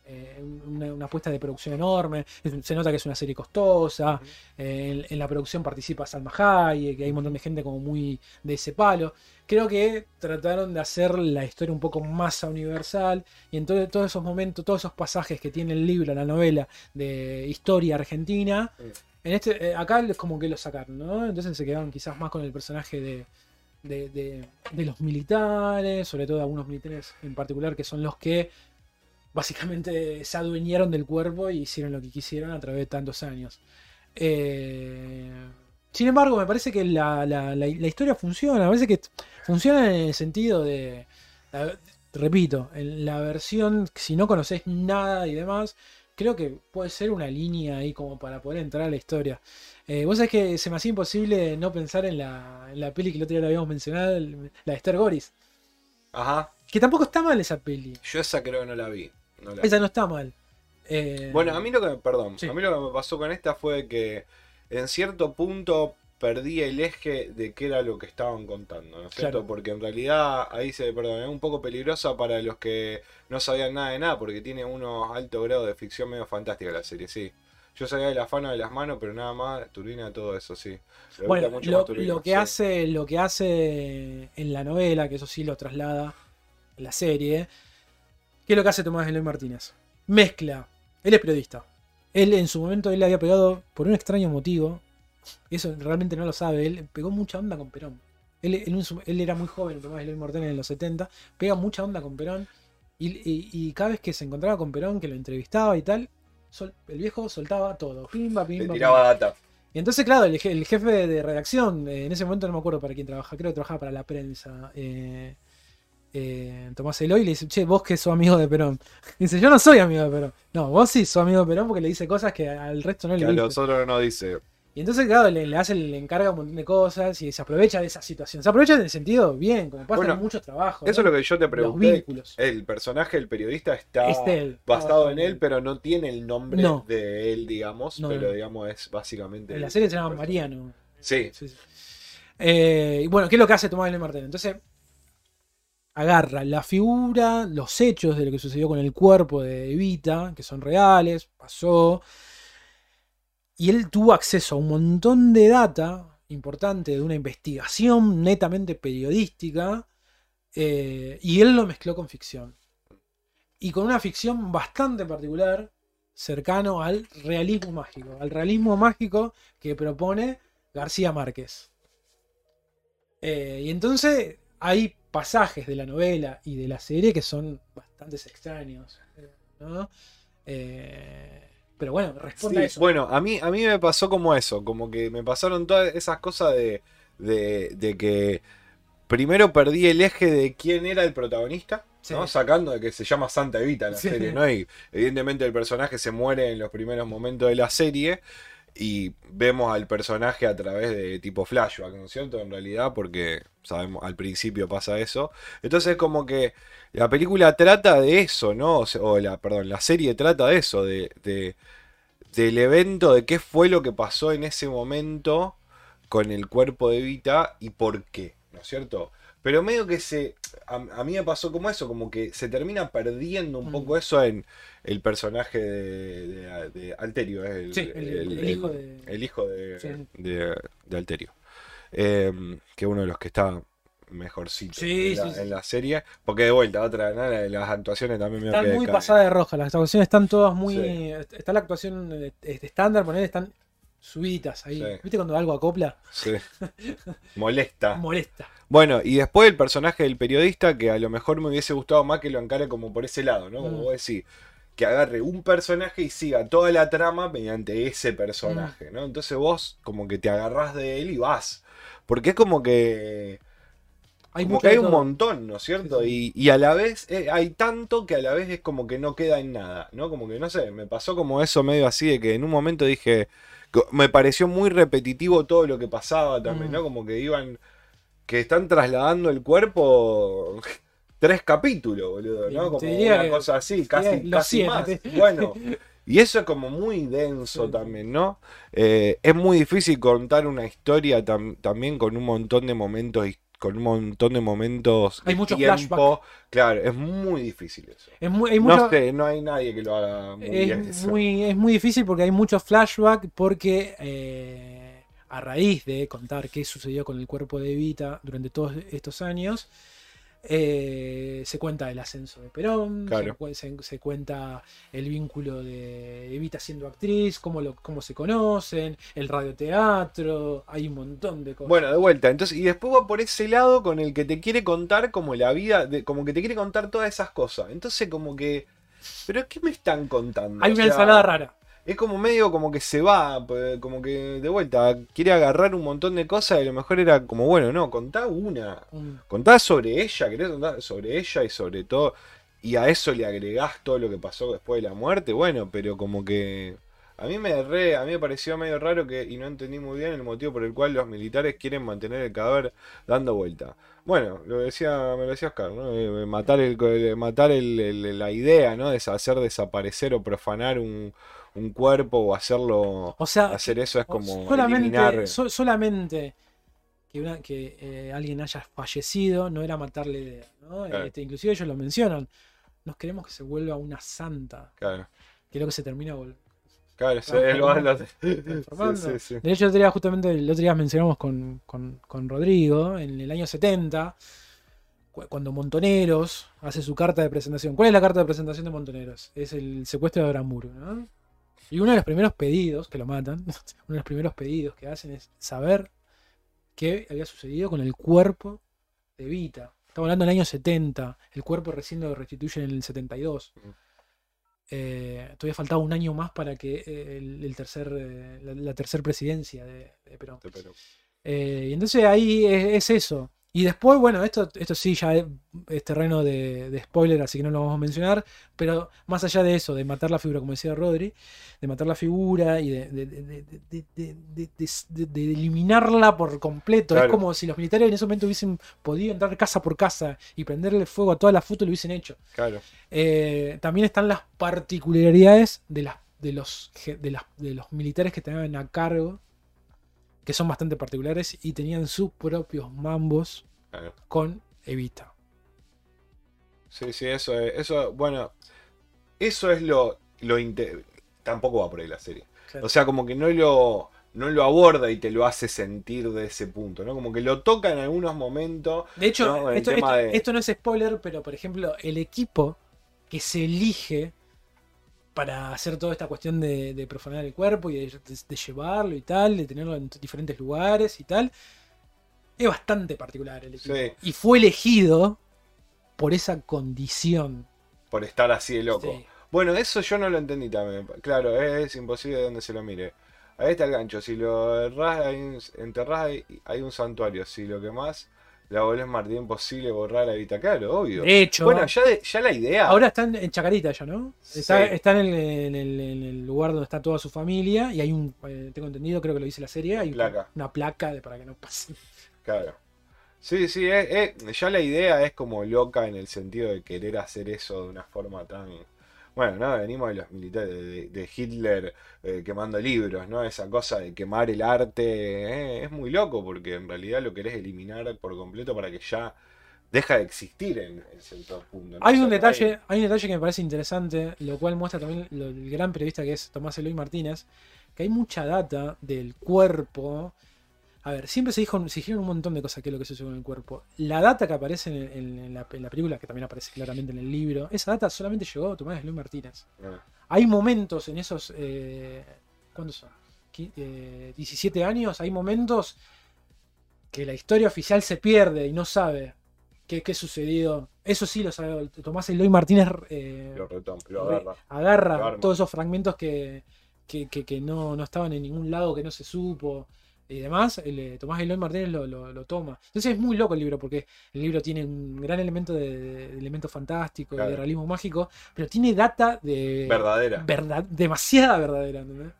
eh, una, una apuesta de producción enorme. Se nota que es una serie costosa. eh, en, en la producción participa Salma Hayek, que hay un montón de gente como muy de ese palo. Creo que trataron de hacer la historia un poco más universal. Y en todo- todos esos momentos, todos esos pasajes que tiene el libro, la novela de historia argentina, en este, eh, acá es como que lo sacaron, ¿no? Entonces se quedaron quizás más con el personaje de, de, de- de los militares, sobre todo algunos militares en particular, que son los que básicamente se adueñaron del cuerpo y hicieron lo que quisieron a través de tantos años. Eh, sin embargo, me parece que la, la- la- historia funciona, me parece que funciona en el sentido de, repito, en la versión, si no conoces nada y demás, creo que puede ser una línea ahí como para poder entrar a la historia. Eh, Vos sabés que se me hacía imposible no pensar en la, en la peli que el otro día la habíamos mencionado, la de Esther Goris. Ajá. Que tampoco está mal esa peli. Yo esa creo que no la vi. no la vi. Esa no está mal. Eh, Bueno, a mí lo que me, perdón, Sí. a mí lo que me pasó con esta fue que en cierto punto perdí el eje de qué era lo que estaban contando, ¿no es cierto? Claro. Porque en realidad ahí se, perdón, es un poco peligrosa para los que no sabían nada de nada, porque tiene unos altos grados de ficción medio fantástica la serie, sí. Yo sabía de la fana de las manos, pero nada más, Turbina, todo eso, sí. Me Bueno, mucho lo, más Turbina, lo que sí. hace, lo que hace en la novela, que eso sí lo traslada la serie, ¿qué es lo que hace Tomás Eloy Martínez? Mezcla. Él es periodista. Él en su momento él le había pegado por un extraño motivo. Eso realmente no lo sabe. Él pegó mucha onda con Perón. Él, él era muy joven, Tomás Eloy Martínez en los 70. Pega mucha onda con Perón. Y, y- y cada vez que se encontraba con Perón, que lo entrevistaba y tal, sol- el viejo soltaba todo. Pimba, Le pimba, tiraba data. y entonces, claro, el jefe de redacción, eh, en ese momento no me acuerdo para quién trabaja, creo que trabajaba para la prensa, eh, eh, Tomás Eloy, le dice, che, vos que sos amigo de Perón. <laughs> dice, yo no soy amigo de Perón. No, vos sí sos amigo de Perón porque le dice cosas que al resto no Que le a dice. los otros no dice. Y entonces, claro, le, le hace, le encarga un montón de cosas y se aprovecha de esa situación. Se aprovecha en el sentido bien, como pasa Bueno, en muchos trabajos. Eso es lo que yo te pregunté. El personaje, el periodista, está basado en él, pero no tiene el nombre No. de él, digamos. Pero digamos, es básicamente. En la serie se llama. Mariano. Sí, Sí, sí. Eh, y bueno, ¿qué es lo que hace Tomás Eloy Martínez? Entonces, agarra la figura, los hechos de lo que sucedió con el cuerpo de Evita, que son reales, pasó. Y él tuvo acceso a un montón de data importante de una investigación netamente periodística. eh, y él lo mezcló con ficción. Y con una ficción bastante particular, cercano al realismo mágico. Al realismo mágico que propone García Márquez. Eh, y entonces hay pasajes de la novela y de la serie que son bastante extraños. ¿no? Eh, pero bueno, responde Sí, a eso. Bueno, a mí, a mí me pasó como eso, como que me pasaron todas esas cosas de, de, de que primero perdí el eje de quién era el protagonista, ¿no? Sacando de que se llama Santa Evita la Sí. serie, ¿no? Y evidentemente el personaje se muere en los primeros momentos de la serie y vemos al personaje a través de tipo flashback, ¿no es cierto? En realidad, porque sabemos, al principio pasa eso. Entonces como que la película trata de eso, ¿no? O, la, perdón, la serie trata de eso, de- del evento, de qué fue lo que pasó en ese momento con el cuerpo de Vita y por qué, ¿no es cierto? Pero medio que se. A, a mí me pasó como eso, como que se termina perdiendo un Mm. poco eso en el personaje de, de- de Alterio, es el, Sí, el- el hijo de- el hijo de, Sí. de- Alterio. Eh, que es uno de los que está mejorcito Sí, en, la, en la serie. Porque de vuelta, otra, ¿no? La- las actuaciones también me Están muy pasadas de roja, las actuaciones están todas muy. Está la actuación eh, estándar, poner, están subidas ahí. Sí. ¿Viste cuando algo acopla? Sí. <laughs> Molesta. Molesta. Bueno, y después el personaje del periodista, que a lo mejor me hubiese gustado más que lo encare como por ese lado, ¿no? Como Mm. vos decís, que agarre un personaje y siga toda la trama mediante ese Mm. personaje, ¿no? Entonces vos como que te agarrás de él y vas. Porque es como que... Hay como que hay un montón, ¿no es cierto? Sí, Y, y a la vez eh, hay tanto que a la vez es como que no queda en nada, ¿no? Como que no sé, me pasó como eso medio así de que en un momento dije, me pareció muy repetitivo todo lo que pasaba también, Mm. ¿no? Como que iban, que están trasladando el cuerpo tres capítulos, boludo, ¿no? Como una que- cosa así, casi, casi más. <laughs> Bueno, y eso es como muy denso Sí. también, ¿no? Eh, es muy difícil contar una historia tam- también con un montón de momentos his- con un montón de momentos Hay de mucho tiempo. Claro, es muy difícil eso. Es muy, hay No sé, no hay nadie que lo haga muy bien eso. muy, es muy difícil porque hay mucho flashback porque eh, a raíz de contar qué sucedió con el cuerpo de Evita durante todos estos años, eh, se cuenta el ascenso de Perón, Claro. se, se- se cuenta el vínculo de Evita siendo actriz, cómo, lo, cómo se conocen, el radioteatro, hay un montón de cosas. Bueno, de vuelta, entonces, y después va por ese lado con el que te quiere contar como la vida, de, como que te quiere contar todas esas cosas. Entonces, como que, ¿pero qué me están contando? hay O una sea, ensalada rara. Es como medio como que se va, pues, como que de vuelta, quiere agarrar un montón de cosas y a lo mejor era como, bueno, no, contá una. Un- Contá sobre ella, querés contar sobre ella y sobre todo. Y a eso le agregás todo lo que pasó después de la muerte, bueno, pero como que. A mí me re, a mí me pareció medio raro que, y no entendí muy bien el motivo por el cual los militares quieren mantener el cadáver dando vuelta. Bueno, lo decía, me lo decía Oscar, ¿no? Eh, Matar el, matar el- el- la idea, ¿no? De hacer desaparecer o profanar un, un cuerpo o hacerlo. O sea, Hacer eso es como solamente, eliminar. so- solamente que, una- que eh, alguien haya fallecido no era matar la idea. ¿no? Claro. Este, inclusive ellos lo mencionan. Nos queremos que se vuelva una santa. Claro, lo que se termina claro, <laughs> sí, sí, sí. De hecho, el otro día, justamente el otro día mencionamos con, con- con Rodrigo, en el año 70, cu- cuando Montoneros hace su carta de presentación. ¿Cuál es la carta de presentación de Montoneros? Es el secuestro de Aramburu, ¿no? Y uno de los primeros pedidos, que lo matan, <laughs> uno de los primeros pedidos que hacen es saber qué había sucedido con el cuerpo de Vita. Estamos hablando del año 70, el cuerpo recién lo restituyen en el 72. Mm. Eh, todavía faltaba un año más para que eh, el, el tercer, eh, la, la tercer presidencia de, de Perón. Eh, y entonces ahí es, es eso. Y después, bueno, esto, esto sí ya es, terreno de, de, spoiler, así que no lo vamos a mencionar, pero más allá de eso, de matar la figura, como decía Rodri, de matar la figura y de, de, de de eliminarla por completo. Es como si los militares en ese momento hubiesen podido entrar casa por casa y prenderle fuego a toda la foto y lo hubiesen hecho. Claro. Eh, también están las particularidades de las de los, de, las, de los militares que tenían a cargo que son bastante particulares y tenían sus propios mambos Claro. con Evita. sí, sí, eso es, eso, bueno, eso es lo, lo tampoco va por ahí la serie. Claro. O sea, como que no lo, no lo aborda y te lo hace sentir de ese punto, ¿no? Como que lo toca en algunos momentos. De hecho, No, el esto, tema esto- de- esto no es spoiler, pero por ejemplo, el equipo que se elige para hacer toda esta cuestión de, de profanar el cuerpo y de, de- de llevarlo y tal, de tenerlo en diferentes lugares y tal, es bastante particular el equipo. Sí. Y fue elegido por esa condición. por estar así de loco. Sí. Bueno, eso yo no lo entendí también. Claro, es imposible de donde se lo mire. Ahí está el gancho. Si lo errás, hay un, enterrás, hay, hay un santuario. Si lo que más la volvés martín imposible borrar la vida. Claro, obvio. De hecho, bueno, ya, de- ya la idea. ahora están en Chacarita ya, ¿no? Está, Sí. está en, el, en el- en el lugar donde está toda su familia y hay un, eh, tengo entendido, creo que lo dice la serie, hay Placa. una placa de, para que no pase. Claro. Sí, sí, es- es- ya la idea es como loca en el sentido de querer hacer eso de una forma tan... Bueno, no, venimos de los militares, de, de Hitler eh, quemando libros, ¿no? Esa cosa de quemar el arte, eh, es muy loco porque en realidad lo querés eliminar por completo para que ya deja de existir en, en cierto punto. ¿no? Hay O sea, un detalle, hay un detalle que me parece interesante, lo cual muestra también lo- el gran periodista que es Tomás Eloy Martínez, que hay mucha data del cuerpo. A ver, siempre se dijo, se dijeron un montón de cosas que es lo que sucede con el cuerpo. La data que aparece en, en- en la, en la película, que también aparece claramente en el libro, esa data solamente llegó a Tomás Eloy Martínez. No. Hay momentos en esos. Eh, ¿Cuántos son? Eh, 17 años. Hay momentos que la historia oficial se pierde y no sabe qué, qué sucedió. Eso sí lo sabe. Tomás Eloy Martínez eh, Lo retoma, lo re- agarra. agarra lo todos esos fragmentos que, que, que- que no, no estaban en ningún lado, que no se supo. Y demás, el, eh, Tomás Eloy Martínez lo, lo- lo toma. Entonces es muy loco el libro, porque el libro tiene un gran elemento de, de elemento fantástico, Claro. de realismo mágico, pero tiene data de, Verdadera. verdad, demasiada verdadera, ¿entendés?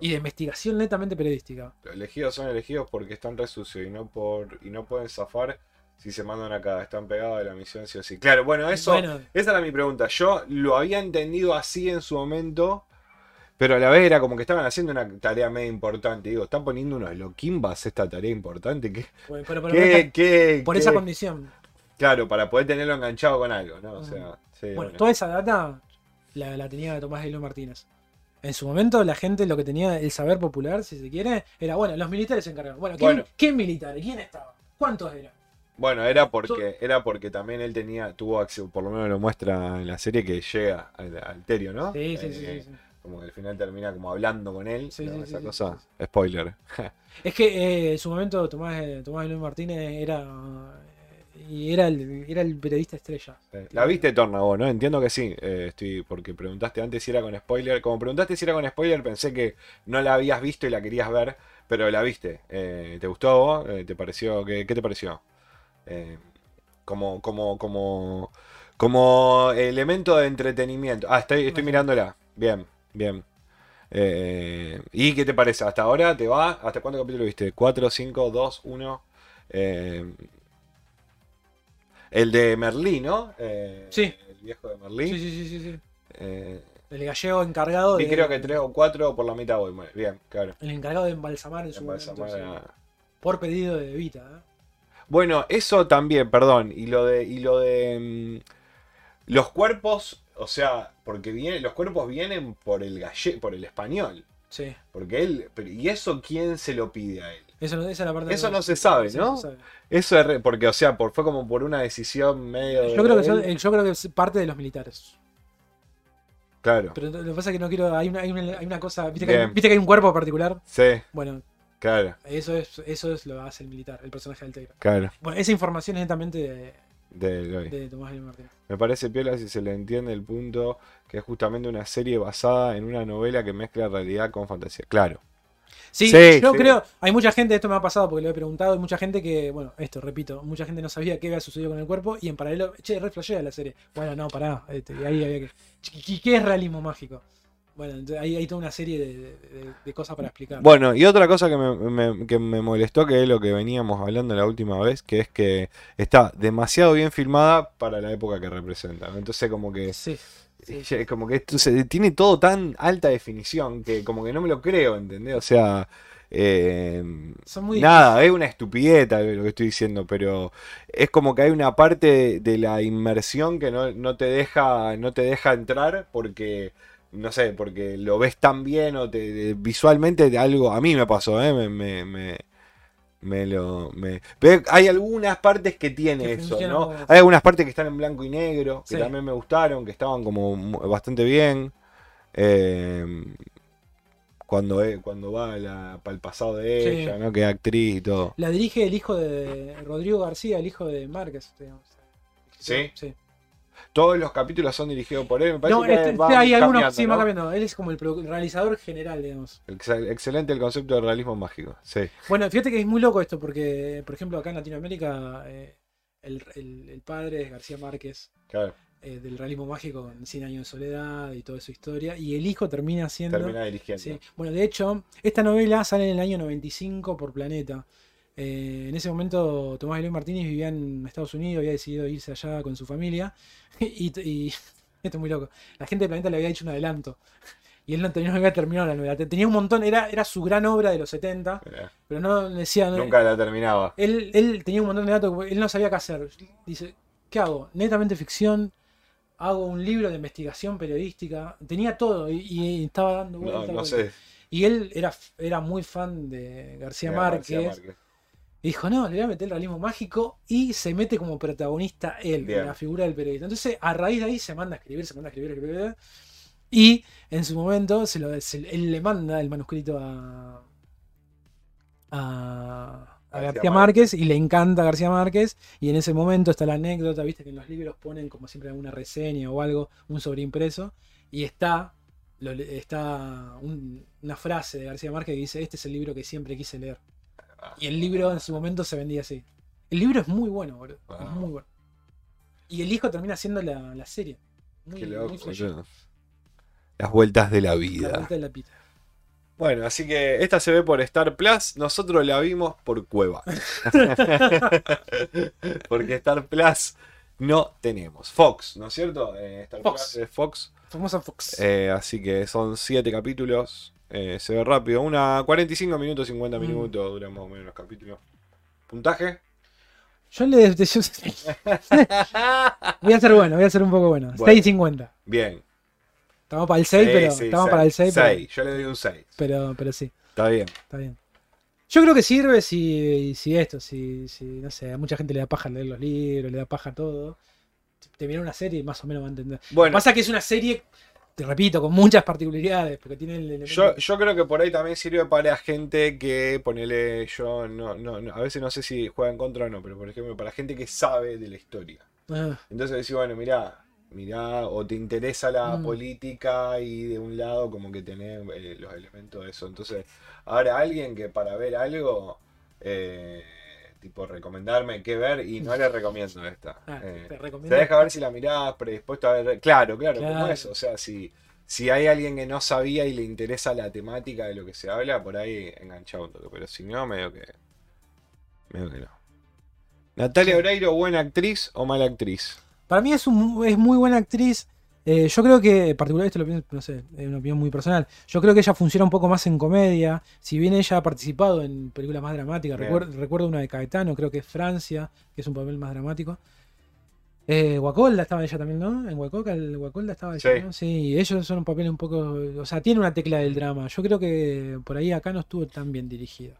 Y de investigación netamente periodística. Los elegidos son elegidos porque están re sucios y no por y no pueden zafar si se mandan acá. Están pegados de la misión sí o sí. Claro, bueno, eso Bueno, esa era mi pregunta. Yo lo había entendido así en su momento, pero a la vez era como que estaban haciendo una tarea medio importante. Digo, están poniendo unos loquimbas esta tarea importante. ¿Qué, pues, pero, pero qué- esta- qué- por esa condición. Claro, para poder tenerlo enganchado con algo, ¿no? O Ujú. sea, sí, Bueno, bueno. toda esa data la, la tenía Tomás Eloy Martínez. En su momento la gente lo que tenía el saber popular, si se quiere, era, bueno, los militares se encargaron. Bueno, ¿quién, Bueno. ¿qué militares? ¿Quién estaba? ¿Cuántos eran? Bueno, era porque, era porque también él tenía, tuvo acceso, por lo menos lo muestra en la serie que llega al alterio, ¿no? Sí, sí, sí, Eh, sí, sí. Como que al final termina como hablando con él. Sí, ¿no? sí, Esa sí, cosa. Spoiler. <laughs> Es que eh, en su momento Tomás, eh, Tomás Eloy Martínez era, eh, y era, el, era el periodista estrella. Eh, La viste Torna vos, ¿no? Entiendo que sí. eh, estoy, porque preguntaste antes si era con spoiler. Como preguntaste si era con spoiler, pensé que no la habías visto y la querías ver, pero la viste. Eh, ¿Te gustó vos? Eh, ¿Te pareció? ¿Qué, qué te pareció? Eh, como, como, como, como elemento de entretenimiento. Ah, estoy, estoy mirándola. Bien, bien. Eh, ¿y qué te parece? ¿Hasta ahora te va? ¿Hasta cuánto capítulo viste? ¿4, 5, 2, 1? Eh, el de Merlí, ¿no? Eh, Sí. El viejo de Merlí. Sí, sí, sí, sí, sí. Eh, El gallego encargado de, creo que 3 o 4 por la mitad voy. Bueno, Bien, claro. el encargado de embalsamar en su Embalsamar momento, a- sí. por pedido de Evita. ¿eh? Bueno, eso también, perdón. Y lo de. Y lo de. mm, los cuerpos. O sea, porque viene, los cuerpos vienen por el galle, por el español. Sí. Porque él. pero- ¿Y eso quién se lo pide a él? Eso, no- esa es la parte Eso que- no se sabe, eso ¿no? se sabe. Eso es re- porque, o sea, por, fue como por una decisión medio. de Yo creo que son- él. eh, yo creo que es parte de los militares. Claro. Pero lo que pasa es que no quiero. Hay una, hay una, hay una cosa. ¿viste que, hay, viste que hay un cuerpo particular? Sí, Bueno, claro, eso es, eso es lo que hace el militar, el personaje del Tegra. claro. Bueno, esa información es netamente de, De Eloy. de Tomás Eloy Martínez. Me parece piola si se le entiende el punto que es justamente una serie basada en una novela que mezcla realidad con fantasía. Claro. Sí, Sí, yo sí. creo, hay mucha gente, esto me ha pasado porque lo he preguntado, hay mucha gente que, bueno, esto, repito, mucha gente no sabía qué había sucedido con el cuerpo y en paralelo, che, re flashea la serie. Bueno, no, pará, este, ahí había que... ¿Qué, qué es realismo mágico? Bueno, ahí hay toda una serie de, de- de- de cosas para explicar. Bueno, y otra cosa que me, me- que me molestó, que es lo que veníamos hablando la última vez, que es que está demasiado bien filmada para la época que representa. Entonces como que... Sí, sí, ya- Como que esto se- tiene todo tan alta definición que como que no me lo creo, ¿entendés? O sea, eh, Son muy nada, es una estupidez lo que estoy diciendo, pero es como que hay una parte de la inmersión que no, no te deja, no te deja entrar porque, no sé, porque lo ves tan bien o te, visualmente de algo, a mí me pasó, ¿eh? me, me, me, me lo. Me... Pero hay algunas partes que tiene Que eso, ¿no? como- Hay algunas partes que están en blanco y negro, que Sí. también me gustaron, que estaban como bastante bien. Eh, cuando, eh, cuando va la, para el pasado de Sí. ella, ¿no? Que es actriz y todo. La dirige el hijo de Rodrigo García, el hijo de Márquez. digamos. ¿Sí? Sí. Todos los capítulos son dirigidos por él. Me parece No, que este- va sí, hay algunos, cambiando, sí, ¿no? va cambiando. Él es como el realizador general, digamos. Excel- Excelente el concepto de realismo mágico. Sí. Bueno, fíjate que es muy loco esto, porque, por ejemplo, acá en Latinoamérica, eh, el, el- el padre es García Márquez, Claro. eh, del realismo mágico con 100 años de soledad y toda su historia, y el hijo termina siendo... Termina dirigiendo. Sí. Bueno, de hecho, esta novela sale en el año 95 por Planeta. Eh, en ese momento Tomás Eloy Martínez vivía en Estados Unidos, había decidido irse allá con su familia. <laughs> Y, y- <laughs> esto es muy loco. La gente de Planeta le había hecho un adelanto. Y él no, tenía- no había terminado la novela. Tenía un montón, era, era su gran obra de los 70, Mirá, pero no decía. no- Nunca la terminaba. él, él tenía un montón de datos, él no sabía qué hacer. Dice, ¿qué hago? Netamente ficción, hago un libro de investigación periodística, tenía todo y, y estaba dando No, vueltas. no vueltas. sé. Y él era, era muy fan de García Márquez. García Márquez. Y dijo, no, le voy a meter el realismo mágico y se mete como protagonista él, Bien. la figura del periodista. Entonces, a raíz de ahí se manda a escribir, se manda a escribir, a escribir. Y en su momento se lo, se- él le manda el manuscrito a, a, a García García Márquez y le encanta a García Márquez. Y en ese momento está la anécdota, viste que en los libros ponen como siempre alguna reseña o algo, un sobreimpreso. Y está, lo está un- una frase de García Márquez que dice, este es el libro que siempre quise leer. Ah, Y el libro en su momento se vendía así. El libro es muy bueno, boludo. Es Wow. muy bueno. Y el hijo termina siendo la, la serie. Muy, Qué loco. Las vueltas de la La vida. vuelta de la pita. Bueno, así que esta se ve por Star Plus. Nosotros la vimos por Cueva. <laughs> Porque Star Plus no tenemos. Fox, ¿no es cierto? Eh, Star Fox. Plus es Fox. Famosa Fox. Eh, así que son 7 capítulos. Eh, se ve rápido. Una 45 minutos, 50 Mm. minutos duran más o menos los capítulos. ¿Puntaje? Yo le. <laughs> yo- voy a ser bueno, voy a ser un poco bueno. Bueno. 6.50. Bien. Estamos para el 6, Sí, pero. sí, estamos seis. para el 6, pero, Seis. Yo le doy un 6. pero, pero sí, Está bien. está bien. Yo creo que sirve si, si esto, si, si, no sé, a mucha gente le da paja leer los libros, le da paja todo. Te viene una serie y más o menos va a entender. Bueno, Pasa que es una serie, te repito, con muchas particularidades, porque tiene el elemento- Yo, yo creo que por ahí también sirve para gente que, ponele, yo no, no, no- a veces no sé si juega en contra o no, pero por ejemplo, para gente que sabe de la historia. Ah, Entonces decís, bueno, mirá, mirá, o te interesa la Mm. política y de un lado como que tenés eh, los elementos de eso. Entonces, ahora alguien que para ver algo, eh, tipo recomendarme qué ver y no le recomiendo esta. <laughs> ah, Eh, te te recomiendo. deja ver si la mirás predispuesto a ver. Claro, claro, como Claro. eso. O sea, si, si hay alguien que no sabía y le interesa la temática de lo que se habla, por ahí enganchado un toque. Pero si no, medio que. Medio que no. Natalia Oreiro, buena actriz o mala actriz. Para mí es, un- es muy buena actriz. Eh, yo creo que, en particular, esto lo pienso, no sé, es una opinión muy personal. Yo creo que ella funciona un poco más en comedia. Si bien ella ha participado en películas más dramáticas, Bien. recuerdo, recuerdo una de Caetano, creo que es Francia, que es un papel más dramático. Eh, Guacolda estaba ella también, ¿no? En Guacoca, el Guacolda estaba ella, Sí. ¿no? Sí, ellos son un papel un poco. O sea, tiene una tecla del drama. Yo creo que por ahí acá no estuvo tan bien dirigido.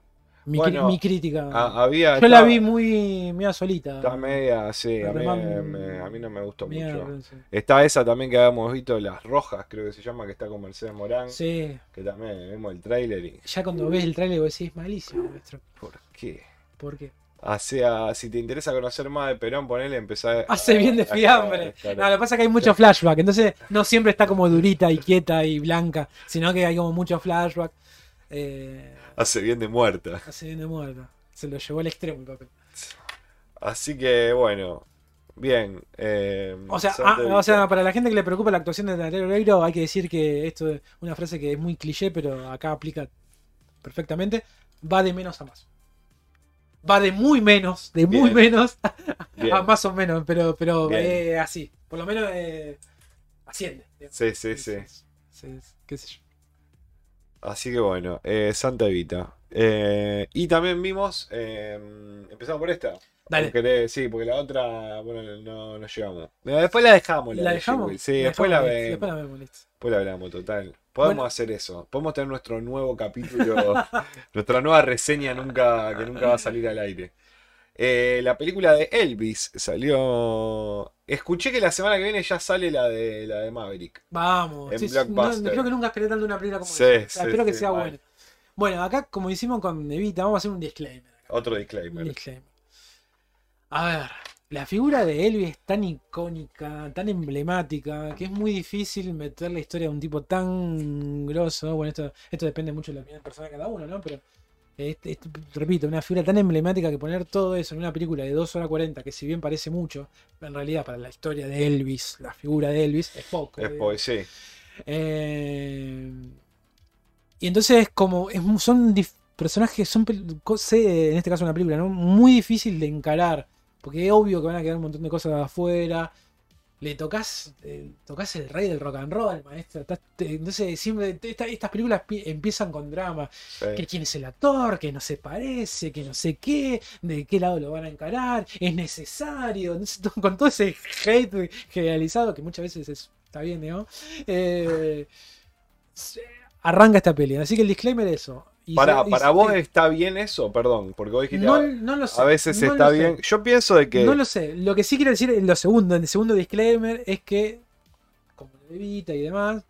Mi, cri- Bueno, mi crítica. Ah, había, yo la vi muy, media solita. Está media, sí, a mí, Remán- me- a mí no me gustó media- mucho. sí. Está esa también que habíamos visto, Las Rojas, creo que se llama, que está con Mercedes Morán. Sí, Que también vimos el tráiler y. ya cuando ves el trailer vos decís, malísimo nuestro. ¿Por qué? ¿Por qué? O sea, si te interesa conocer más de Perón, ponele, empezar <laughs> Hace bien de <laughs> fiambre. No, lo que pasa es que hay mucho flashback, entonces no siempre está como durita y quieta y blanca, sino que hay como mucho flashback. Eh, Hace bien de muerta. hace bien de muerta. Se lo llevó al extremo el papel. Así que, bueno. Bien. eh, O sea, ah, o sea, para la gente que le preocupa la actuación de Natalia Oreiro, hay que decir que esto es una frase que es muy cliché, pero acá aplica perfectamente. Va de menos a más. Va de muy menos, de muy Bien. menos <laughs> Bien. a más o menos, pero, pero eh, así. Por lo menos eh, asciende. digamos. Sí, sí, sí. Sí, qué sé yo. Así que bueno, eh, Santa Evita. Eh, y también vimos, eh, empezamos por esta. Dale. ¿O querés? sí, porque la otra, bueno, no, no llegamos. Después la dejamos. ¿La de dejamos? Sí, después la vemos. Después la vemos. Después la hablamos, total. Podemos Bueno. hacer eso. Podemos tener nuestro nuevo capítulo, <laughs> nuestra nueva reseña nunca, que nunca va a salir al aire. Eh, la película de Elvis salió. Escuché que la semana que viene ya sale la de la de Maverick. Vamos. En sí, no, creo que nunca esperé tanto una película como Sí, esa. O sea, sí, espero que sea buena. Bueno, acá, como hicimos con Evita, vamos a hacer un disclaimer. Otro Un disclaimer. A ver, la figura de Elvis es tan icónica, tan emblemática, que es muy difícil meter la historia de un tipo tan grosso. Bueno, esto, esto depende mucho de la opinión personal de cada uno, ¿no? Pero, este- este- repito, una figura tan emblemática que poner todo eso en una película de 2 horas 40, que si bien parece mucho, en realidad para la historia de Elvis, la figura de Elvis, es poco. Es digamos. pues sí. Eh, y entonces, como es son personajes, son en este caso una película, ¿no? Muy difícil de encarar. Porque es obvio que van a quedar un montón de cosas afuera. Le tocas, eh, tocas el rey del rock and roll, maestro. Estás- te- entonces, siempre esta- estas películas pi- empiezan con drama. sí. Que quién es el actor, que no se parece, que no sé qué, de qué lado lo van a encarar, es necesario. Entonces, <laughs> to- con todo ese hate generalizado, que muchas veces es- está bien, digamos. eh, arranca esta peli. Así que el disclaimer es eso. Para, se- para se- vos está bien eso, perdón, porque vos dijiste, no, lo sé. a veces no está sé. bien. Yo pienso de que No lo sé. Lo que sí quiero decir en lo segundo, en el segundo disclaimer, es que, como Evita y demás,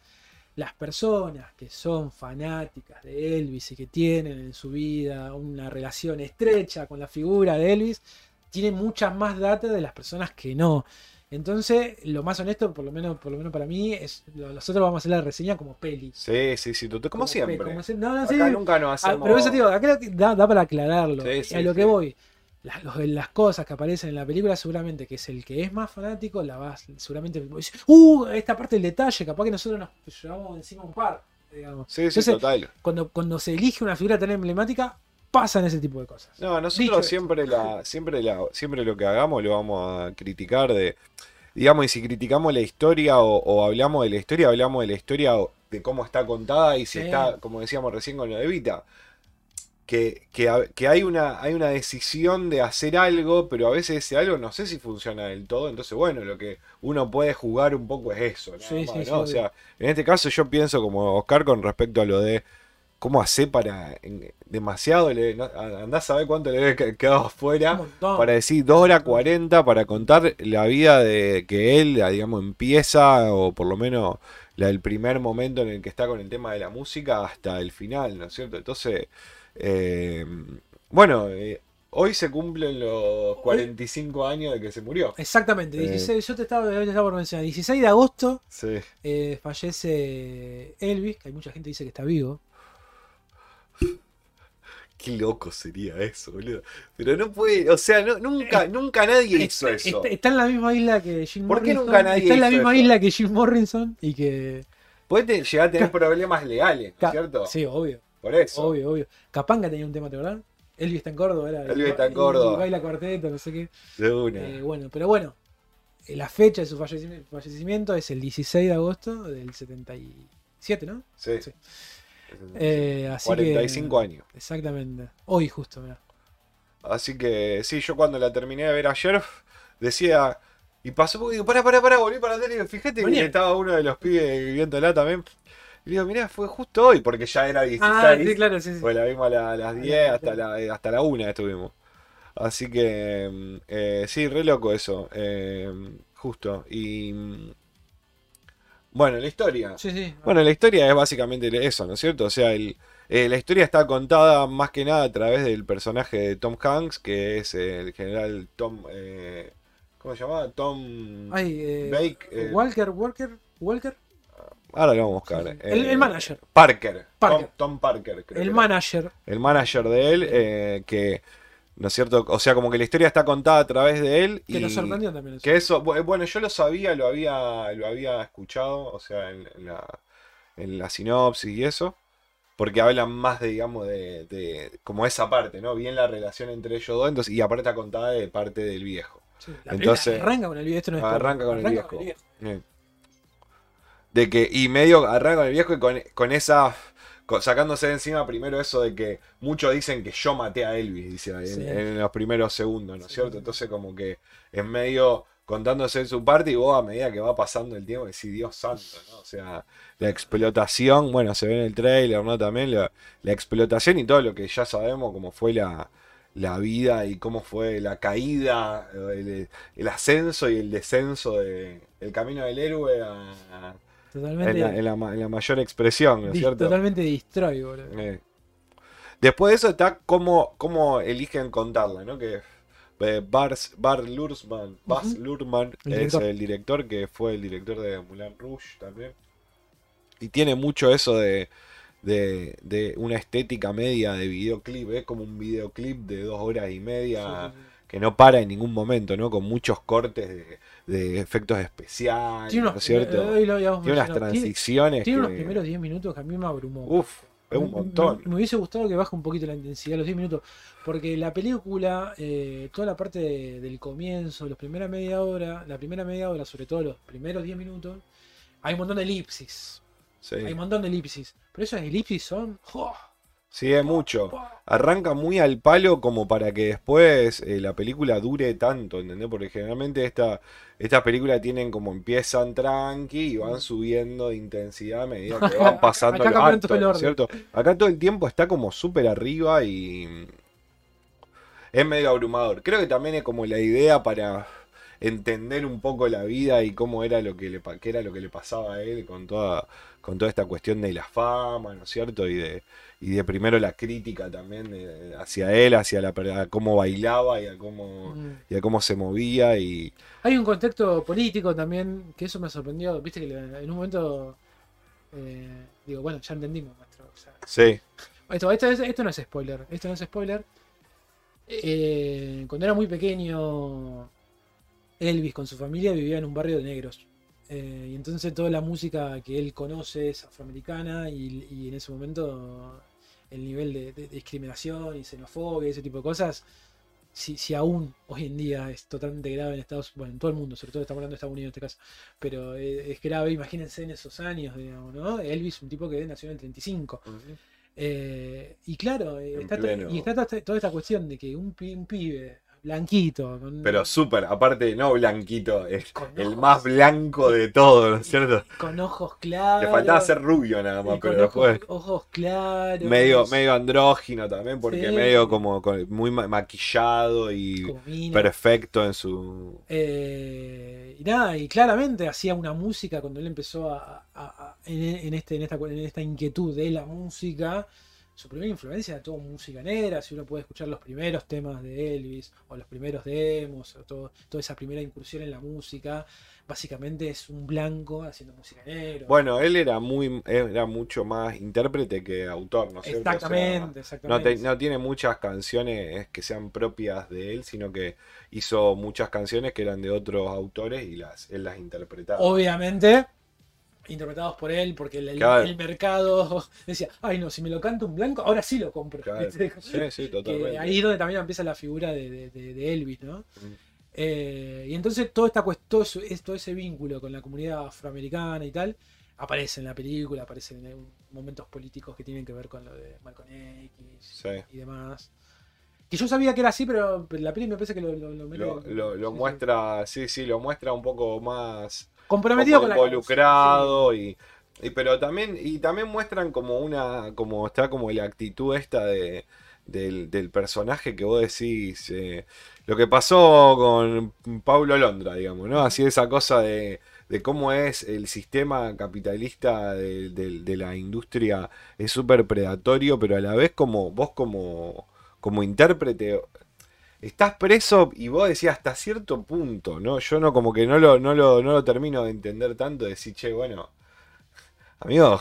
las personas que son fanáticas de Elvis y que tienen en su vida una relación estrecha con la figura de Elvis, tienen muchas más data de las personas que no. Entonces, lo más honesto, por lo menos, por lo menos para mí, es lo- nosotros vamos a hacer la reseña como peli. Sí, sí, sí, tú- como, Como siempre. pe- como se- no, no, Acá sí. nunca nos Ah, hacemos. pero eso digo, acá da, da para aclararlo. Sí, sí, a lo que voy. Las, los- las cosas que aparecen en la película, seguramente que es el que es más fanático, la vas, seguramente uh, esta parte del detalle, capaz que nosotros nos llevamos encima un par, digamos. Sí, sí, Entonces, total. Cuando, cuando se elige una figura tan emblemática, pasan ese tipo de cosas. No, nosotros siempre la, siempre la, siempre lo que hagamos lo vamos a criticar de, digamos, y si criticamos la historia o, o hablamos de la historia, hablamos de la historia de cómo está contada y si Sí. está, como decíamos recién con lo de Vita, que, que, ha- que hay una, hay una decisión de hacer algo, pero a veces ese algo no sé si funciona del todo, entonces bueno, lo que uno puede jugar un poco es eso, nada Sí, más, sí, ¿no? O sea, en este caso yo pienso como Oscar con respecto a lo de cómo hacer para demasiado, le, no, andás a ver cuánto le que- quedado afuera para decir 2 horas 40 para contar la vida de que él, digamos, empieza o por lo menos la del primer momento en el que está con el tema de la música hasta el final, ¿no es cierto? Entonces, eh, bueno, eh, hoy se cumplen los 45 años de que se murió. Exactamente, Eh. 16, yo te estaba, te estaba por mencionar, 16 de agosto Sí. eh, fallece Elvis, que hay mucha gente que dice que está vivo. <laughs> Qué loco sería eso, boludo. Pero no puede, o sea, no- nunca, nunca nadie hizo Está, eso. está- en la misma isla que Jim ¿Por qué Morrison. nunca nadie Está en la misma isla que Jim Morrison y que. Puede llegar a tener problemas legales, ¿no es cierto? Sí, obvio, Por eso. obvio, obvio. Capanga tenía un tema, ¿te verdad? Elvis está en Córdoba, era. Elvis está en Córdoba. baila cuarteto, no sé qué. De una. Eh, bueno, pero bueno. eh, La fecha de su fallecimiento, fallecimiento es el 16 de agosto del 77, ¿no? sí. sí. Eh, así 45 que, años. Exactamente. Hoy justo, mirá. Así que sí, yo cuando la terminé de ver ayer decía. Y pasó porque digo, pará, pará, pará, volví para atrás y fíjate que estaba uno de los pibes viéndola también. Y digo, mirá, fue justo hoy, porque ya era 16. Ah, sí, claro, sí, sí. Pues la vimos a, la- a las 10 claro. hasta la, hasta la 1 estuvimos. Así que mm, eh, sí, re loco eso. eh, justo. Y mm, bueno, la historia. Sí, sí. Bueno, la historia es básicamente eso, ¿no es cierto? O sea, el, eh, la historia está contada más que nada a través del personaje de Tom Hanks, que es el general Tom... eh, ¿Cómo se llamaba? Tom... Ay, eh, Bake, Walker, Walker, Walker. Ahora lo vamos a buscar. Sí, sí. El- eh, el manager. Parker. Parker. Tom, Tom Parker. creo El manager. el manager de él, eh, que, ¿no es cierto? O sea, como que la historia está contada a través de él. Que y nos sorprendió también eso. Que eso, bu- bueno, yo lo sabía, lo había, lo había escuchado, o sea, en, en la, en la sinopsis y eso, porque hablan más de, digamos, de, de como esa parte, ¿no? Bien la relación entre ellos dos, entonces, y aparte está contada de parte del viejo. Sí, la entonces- arranca con el viejo. Esto no es Arranca con el viejo. Eh. De que, y medio arranca con el viejo y con, con esa, sacándose de encima primero eso de que muchos dicen que yo maté a Elvis, dice en, Sí. en los primeros segundos, ¿no es Sí. cierto? Entonces como que es medio contándose su parte y vos a medida que va pasando el tiempo decís, Dios santo, ¿no? O sea, la explotación, bueno, se ve en el trailer, ¿no? También la, la explotación y todo lo que ya sabemos, como fue la, la vida y cómo fue la caída, el, el ascenso y el descenso de, el camino del héroe a- a- Totalmente, en, la, en la ma- en la mayor expresión, ¿no es cierto? totalmente destroy, boludo. Eh. Después de eso está cómo, cómo eligen contarla, ¿no? Que eh, Bars, Bar Ujú. Luhrmann El es director. el director que fue el director de Moulin Rouge también. Y tiene mucho eso de, de, de una estética media de videoclip, es como un videoclip de dos horas y media Sí, sí, sí. Que no para en ningún momento, ¿no? Con muchos cortes de, de efectos especiales, Tiene ¿no unos, es cierto? hoy lo habíamos Tiene unas. Tiene- transiciones Tiene unos primeros 10 minutos que a mí me abrumó. Uf, es un montón. Me, me hubiese gustado que baje un poquito la intensidad los 10 minutos. Porque la película, eh, toda la parte de- del comienzo, la primera media hora, la primera media hora, sobre todo los primeros 10 minutos, hay un montón de elipsis. Sí. Hay un montón de elipsis. Pero esas elipsis son. ¡jo! Sí, es mucho. Arranca muy al palo como para que después eh, la película dure tanto, ¿entendés? Porque generalmente esta, estas películas tienen como empiezan tranqui y van subiendo de intensidad a medida que <laughs> van pasando los actos, el ¿no es orden. cierto? Acá todo el tiempo está como súper arriba y es medio abrumador. Creo que también es como la idea para entender un poco la vida y cómo era lo que le, qué era lo que le pasaba a él con toda, con toda esta cuestión de la fama, ¿no es cierto? Y de, y de primero la crítica también de- hacia él, hacia la, a cómo bailaba y a cómo, Mm. y a cómo se movía y Hay un contexto político también, que eso me sorprendió. Viste que en un momento. eh, digo, bueno, ya entendimos, maestro. o sea, sí, Esto, esto, es- esto no es spoiler. Esto no es spoiler. Eh, cuando era muy pequeño, Elvis con su familia vivía en un barrio de negros. Eh, y entonces toda la música que él conoce es afroamericana y, y en ese momento el nivel de, de discriminación y xenofobia y ese tipo de cosas, si, si aún hoy en día es totalmente grave en Estados bueno, en todo el mundo, sobre todo estamos hablando de Estados Unidos en este caso, pero eh, es grave, imagínense en esos años, digamos, ¿no? Elvis, un tipo que nació en el 35. Eh, y claro, eh, está, y está to- toda esta cuestión de que un pibe blanquito, con, pero súper, aparte no blanquito, es Con el ojos. más blanco de todo, ¿no es cierto? con ojos claros. Le faltaba ser rubio nada más, pero ojos, después ojos claros. medio, medio andrógino también, porque Sí. medio como con- muy ma- maquillado y perfecto en su... Eh, y nada, y claramente hacía una música cuando él empezó a, a- a- en, en este, en, esta, en esta inquietud de la música. Su primera influencia era todo música negra. Si uno puede escuchar los primeros temas de Elvis o los primeros demos, o todo, toda esa primera incursión en la música, básicamente es un blanco haciendo música negra. Bueno, él era muy era mucho más intérprete que autor, ¿no es cierto? O sea, exactamente, no, exactamente. te- no tiene muchas canciones que sean propias de él, sino que hizo muchas canciones que eran de otros autores y las él las interpretaba. Obviamente, interpretados por él, porque el, el- Claro. el mercado <laughs> decía, ay no, si me lo canta un blanco, ahora sí lo compro. Sí, sí, Que totalmente. ahí es donde también empieza la figura de, de- de- de Elvis, ¿no? Mm. Eh, y entonces toda esta todo, todo ese vínculo con la comunidad afroamericana y tal, aparece en la película, aparecen en momentos políticos que tienen que ver con lo de Malcolm X Sí. y demás. Que yo sabía que era así, pero la peli me parece que lo, lo, lo muestra, sí, sí, lo muestra un poco más comprometido con la involucrado y, y pero también y también muestran como una como está como la actitud esta de del, del personaje que vos decís eh, lo que pasó con Paulo Londra digamos no así esa cosa de, de cómo es el sistema capitalista de, de- de la industria es súper predatorio pero a la vez como vos como como intérprete estás preso y vos decías hasta cierto punto, ¿no? Yo no como que no lo, no lo, no lo termino de entender tanto, decir, che, bueno, amigo,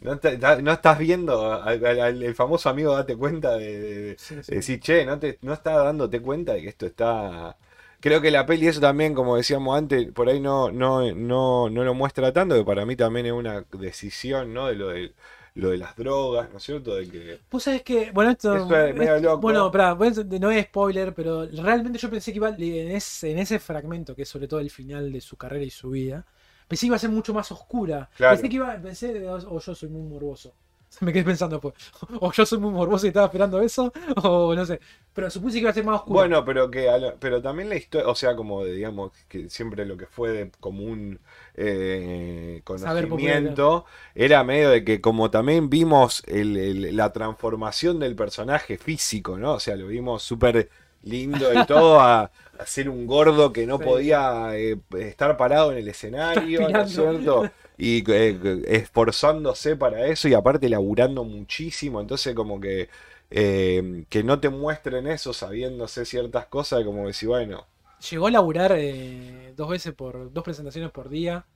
no, te- no estás viendo al, al- al- el famoso amigo date cuenta de, de- de- Sí, sí. de decir, che, no, te, no estás dándote cuenta de que esto está... Creo que la peli eso también, como decíamos antes, por ahí no, no, no, no lo muestra tanto, que para mí también es una decisión, ¿no? De lo de, lo de las drogas, ¿no es cierto? De que... Vos sabés que, bueno, esto. Es medio esto- loco. Bueno, pues, no es spoiler, pero realmente yo pensé que iba en ese, en ese fragmento, que es sobre todo el final de su carrera y su vida, pensé que iba a ser mucho más oscura. Claro. Pensé que iba, pensé, o yo soy muy morboso. <laughs> Me quedé pensando, pues, o yo soy muy morboso y estaba esperando eso, o no sé. Pero supuse que iba a ser más oscuro. Bueno, pero que la- pero también la historia, o sea, como de, digamos, que siempre lo que fue de común eh, conocimiento, era medio de que como también vimos el- el- la transformación del personaje físico, ¿no? O sea, lo vimos súper lindo y todo a, a ser un gordo que no <laughs> Sí. podía eh, estar parado en el escenario, ¿no es cierto? Y eh, esforzándose para eso y aparte laburando muchísimo, entonces como que eh, que no te muestren eso sabiéndose ciertas cosas, como decir, bueno, Llegó a laburar eh, dos veces por, dos presentaciones por día,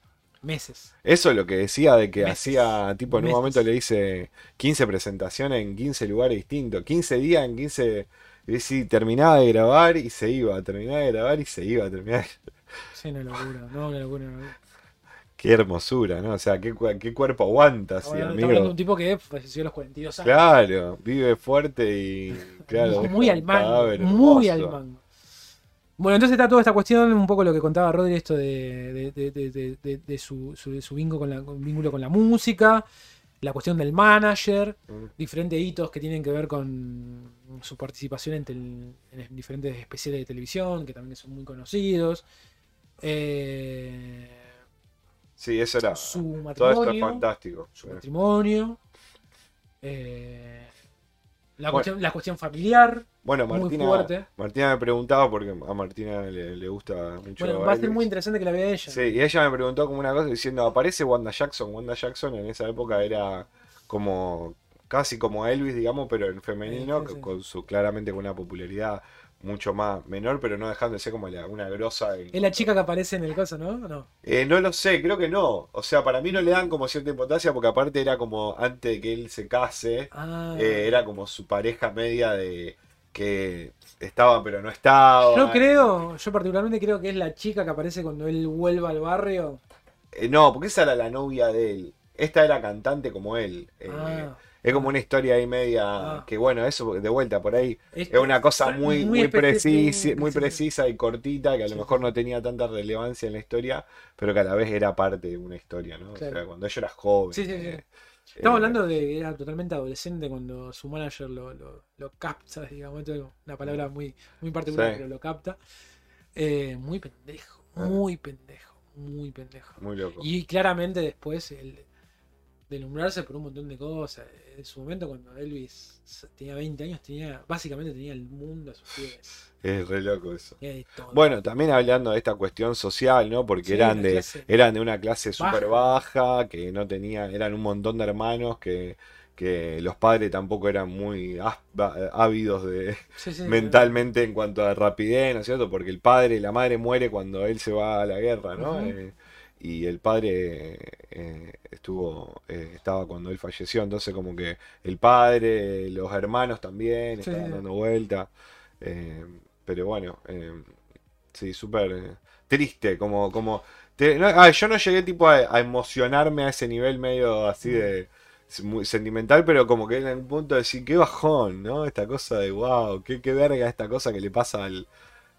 meses. eso es lo que decía de que Meses. hacía, tipo, en un momento le hice 15 presentaciones en 15 lugares distintos, 15 días en 15, y decir, terminaba de grabar y se iba, terminaba de grabar y se iba, terminaba de- Sí, una locura, no, una locura. Una locura. Qué hermosura, ¿no? O sea, qué, qué cuerpo aguanta, hablando de amigo. un tipo que falleció a los 42 años. Claro, vive fuerte y, claro, muy al mango, muy al mango. Bueno, entonces está toda esta cuestión, un poco lo que contaba Rodri, esto de, de- su, su- vínculo, con la, vínculo con la música, la cuestión del manager, Mm. diferentes hitos que tienen que ver con su participación en, tel- en diferentes especiales de televisión, que también son muy conocidos. Eh, Sí, eso era. su Todo esto es fantástico. su matrimonio, eh, la, Bueno. cuestión, la cuestión familiar, Bueno, muy Martina, fuerte. Martina me preguntaba, porque a Martina le, le gusta mucho. Bueno, va a ser muy interesante que la vea ella. Sí, y ella me preguntó como una cosa diciendo, aparece Wanda Jackson. Wanda Jackson en esa época era como casi como Elvis, digamos, pero en femenino, Sí, sí, sí. con su claramente con una popularidad mucho más menor, pero no dejando de ser como la- una grosa. en- Es la chica que aparece en el coso, ¿no? No. Eh, no lo sé, creo que no. O sea, para mí no le dan como cierta importancia porque aparte era como antes de que él se case, Ah, eh, era como su pareja media de que estaba pero no estaba. yo creo, yo particularmente creo que es la chica que aparece cuando él vuelva al barrio. Eh, no, porque esa era la novia de él. Esta era cantante como él. Eh, Ah, es como una historia ahí media Ah. que bueno, eso de vuelta por ahí es, es una cosa muy muy, precisa, muy precisa y cortita que a lo Sí, mejor no tenía tanta relevancia en la historia, pero que a la vez era parte de una historia, ¿no? O sea, cuando ella era joven. Sí, sí, sí. eh, Estamos eh, hablando de que era totalmente adolescente cuando su manager lo, lo, lo capta, digamos, esto es una palabra muy, muy particular, pero lo capta. Eh, muy pendejo, muy pendejo, muy pendejo. Muy loco. Y claramente después el deslumbrarse por un montón de cosas. En su momento cuando Elvis tenía 20 años, tenía básicamente tenía el mundo a sus pies. Es re loco eso. Tenía. Bueno, también hablando de esta cuestión social, ¿no? Porque Sí, eran de, clase eran de una clase súper baja, que no tenían, eran un montón de hermanos que, que los padres tampoco eran muy ávidos de Sí, sí, mentalmente en cuanto a rapidez, ¿no es cierto? Porque el padre, la madre muere cuando él se va a la guerra, ¿no? Eh, y el padre eh, estuvo, eh, estaba cuando él falleció, entonces como que el padre, los hermanos también Sí, estaban dando vuelta. eh, pero bueno, sí, súper triste, como, como te- no, ah, yo no llegué tipo a, a emocionarme a ese nivel medio así de muy sentimental, pero como que en un punto de decir, qué bajón, ¿no? Esta cosa de wow, qué, qué verga esta cosa que le pasa al...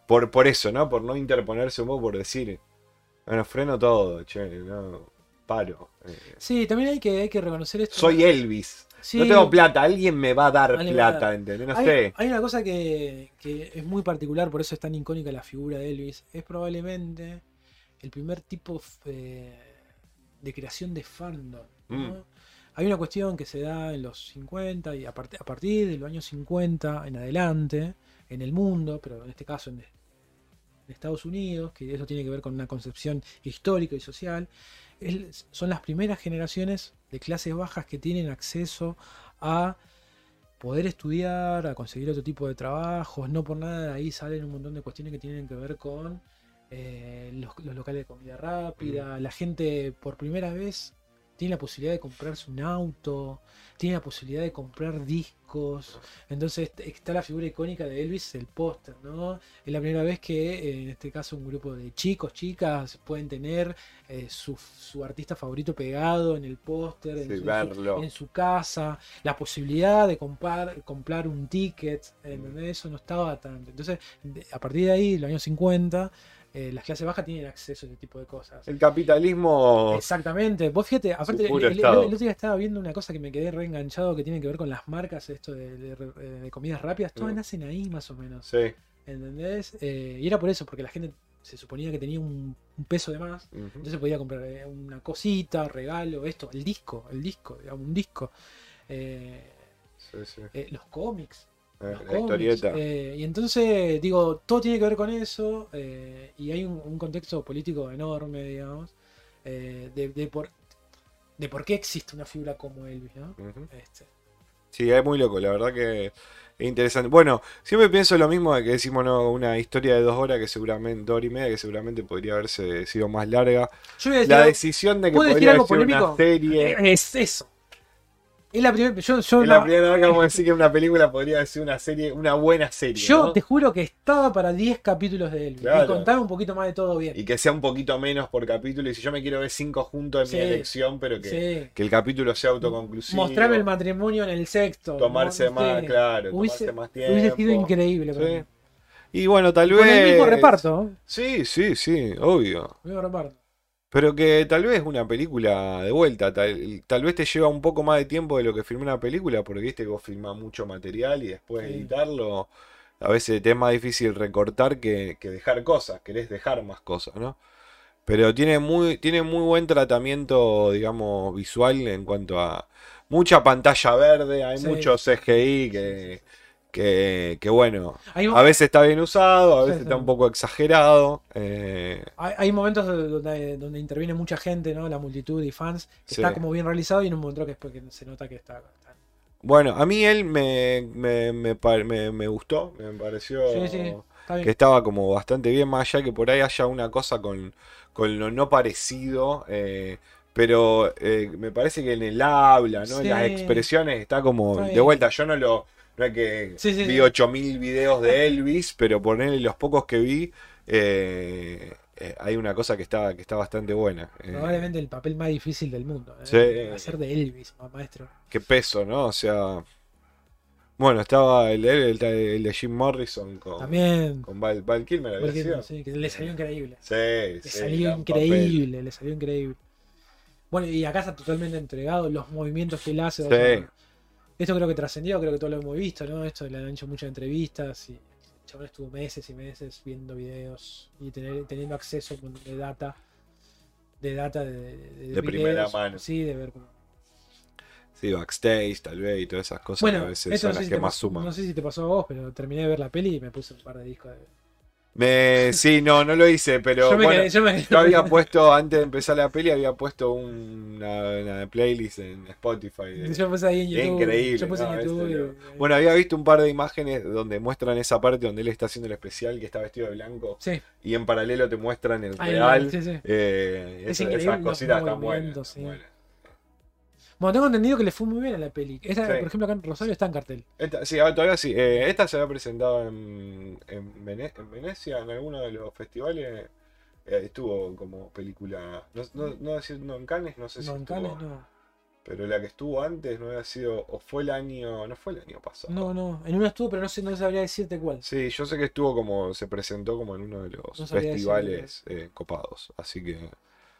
Por, por eso, ¿no? Por no interponerse un poco, por decir, bueno, freno todo, che, no, paro. eh, Sí, también hay que, hay que reconocer esto. soy Elvis. Sí, No tengo plata, alguien me va a dar Alguien me va a plata, dar. ¿entendés? No hay, sé. hay una cosa que, que es muy particular, por eso es tan icónica la figura de Elvis. Es probablemente el primer tipo eh, de creación de fandom. ¿no? Mm. Hay una cuestión que se da en los 50 y a, part- a partir de los años 50 en adelante, en el mundo, pero en este caso en, en Estados Unidos, que eso tiene que ver con una concepción histórica y social, es- son las primeras generaciones de clases bajas que tienen acceso a poder estudiar, a conseguir otro tipo de trabajos. No por nada de ahí salen un montón de cuestiones que tienen que ver con eh, los, los locales de comida rápida. La gente por primera vez tiene la posibilidad de comprarse un auto, tiene la posibilidad de comprar discos. Entonces est- está la figura icónica de Elvis, el póster, ¿no? Es la primera vez que eh, en este caso un grupo de chicos, chicas, pueden tener eh, su, su artista favorito pegado en el póster, en, Sí, su- verlo. en su casa, la posibilidad de comprar, comprar un ticket, ¿entendés? Eso no estaba tan... Entonces, a partir de ahí, los años 50, eh, las clases bajas tienen acceso a ese tipo de cosas. El capitalismo. Exactamente. Vos fíjate, aparte, el, el- el- otro día estaba viendo una cosa que me quedé reenganchado que tiene que ver con las marcas, esto de, de- de comidas rápidas, todas Mm. nacen ahí más o menos. Sí. ¿Entendés? Eh, y era por eso, porque la gente se suponía que tenía un, un peso de más. Entonces podía comprar eh, una cosita, regalo, esto, el disco, el disco, digamos, un disco. Eh, Sí, sí. eh, los cómics. Eh, los la cómics, historieta. eh, y entonces, digo, todo tiene que ver con eso. eh, y hay un, un contexto político enorme, digamos, eh, de, de por, de por qué existe una figura como Elvis, ¿no? Este, Sí, es muy loco, la verdad que es interesante. Bueno, siempre pienso lo mismo de que decimos ¿no? una historia de dos horas que seguramente, dos horas y media que seguramente podría haberse sido más larga. yo voy a decir, La decisión de que ¿puedo decir podría haber sido una serie. es eso. Es la primera. Yo, yo Es la primera vez que <laughs> vamos a decir que una película podría ser una serie, una buena serie. yo ¿no? te juro que estaba para 10 capítulos de Elvis. Claro. Y contame un poquito más de todo bien. Y que sea un poquito menos por capítulo. Y si yo me quiero ver cinco juntos en mi Sí. elección, pero que, Sí. que el capítulo sea autoconclusivo. Mostrame el matrimonio en el sexto. Tomarse ¿no? más, claro, Hubiese, tomarse más tiempo. hubiese sido increíble. para Sí. mí. Y bueno, tal Con vez. el mismo reparto. Sí, sí, sí, obvio. El mismo reparto. Pero que tal vez una película de vuelta, tal, tal vez te lleva un poco más de tiempo de lo que filmé una película, porque viste que vos filmás mucho material y después Sí. editarlo, a veces te es más difícil recortar que, que dejar cosas, querés dejar más cosas, ¿no? Pero tiene muy, tiene muy buen tratamiento, digamos, visual en cuanto a mucha pantalla verde, hay Sí. mucho CGI que, que, que bueno, a veces está bien usado, a veces sí. está un poco exagerado. eh, hay, hay momentos donde, donde interviene mucha gente, ¿no? La multitud y fans. Que Sí. está como bien realizado y en un momento que después que se nota que está. está- Bueno, a mí él me, me, me, me- gustó, me pareció que estaba como bastante bien, más allá que por ahí haya una cosa con, con lo no parecido, eh, pero eh, me parece que en el habla, ¿no? En las expresiones está como de vuelta, yo no lo... No es que Sí, sí, vi sí. 8000 videos de Elvis, pero ponerle los pocos que vi, eh, eh, hay una cosa que está, que está bastante buena. eh, Probablemente el papel más difícil del mundo. ¿eh? Sí. Hacer de Elvis, ma- maestro. qué peso, ¿no? O sea. Bueno, estaba el, el, el de Jim Morrison con, También. con Val, Val Kilmer, porque, sido. sí, que le salió increíble. Sí, Le sí, salió papel. increíble, le salió increíble. Bueno, y acá está totalmente entregado los movimientos que él hace. Sí. Esto creo que trascendió, creo que todos lo hemos visto, ¿no? Esto le han hecho muchas entrevistas y el chabón estuvo meses y meses viendo videos y tener, teniendo acceso de data. De data de, de, De primera videos, mano. Sí, de ver cómo. Sí, backstage, tal vez, y todas esas cosas que Bueno, a veces son no las si que más suman. no sé si te pasó a vos, pero terminé de ver la peli y me puse un par de discos. De... Me, sí, no, no lo hice, pero yo me bueno, quedé, yo me quedé- yo había puesto, antes de empezar la peli, había puesto una, una playlist en Spotify. de- Yo puse ahí en YouTube. increíble, Yo puse no, en es YouTube. y- Bueno, había visto un par de imágenes donde muestran esa parte donde él está haciendo el especial, que está vestido de blanco, sí, y en paralelo te muestran el real. sí, sí. Eh, Es esas los cositas están buenas. Bueno, tengo entendido que le fue muy bien a la peli. Esta, Sí. por ejemplo, acá en Rosario está en cartel. Esta, sí, ah, todavía sí. Eh, esta se había presentado en, en, Vene- en Venecia, en alguno de los festivales. Eh, estuvo como película. No, no, no decir- no en Cannes, no sé si No, en Cannes no. Pero la que estuvo antes no había sido. O fue el año. No fue el año pasado. No, no. En una estuvo, pero no sé, no sabría decirte cuál. Sí, yo sé que estuvo como. Se presentó como en uno de los No festivales eh, copados. Así que.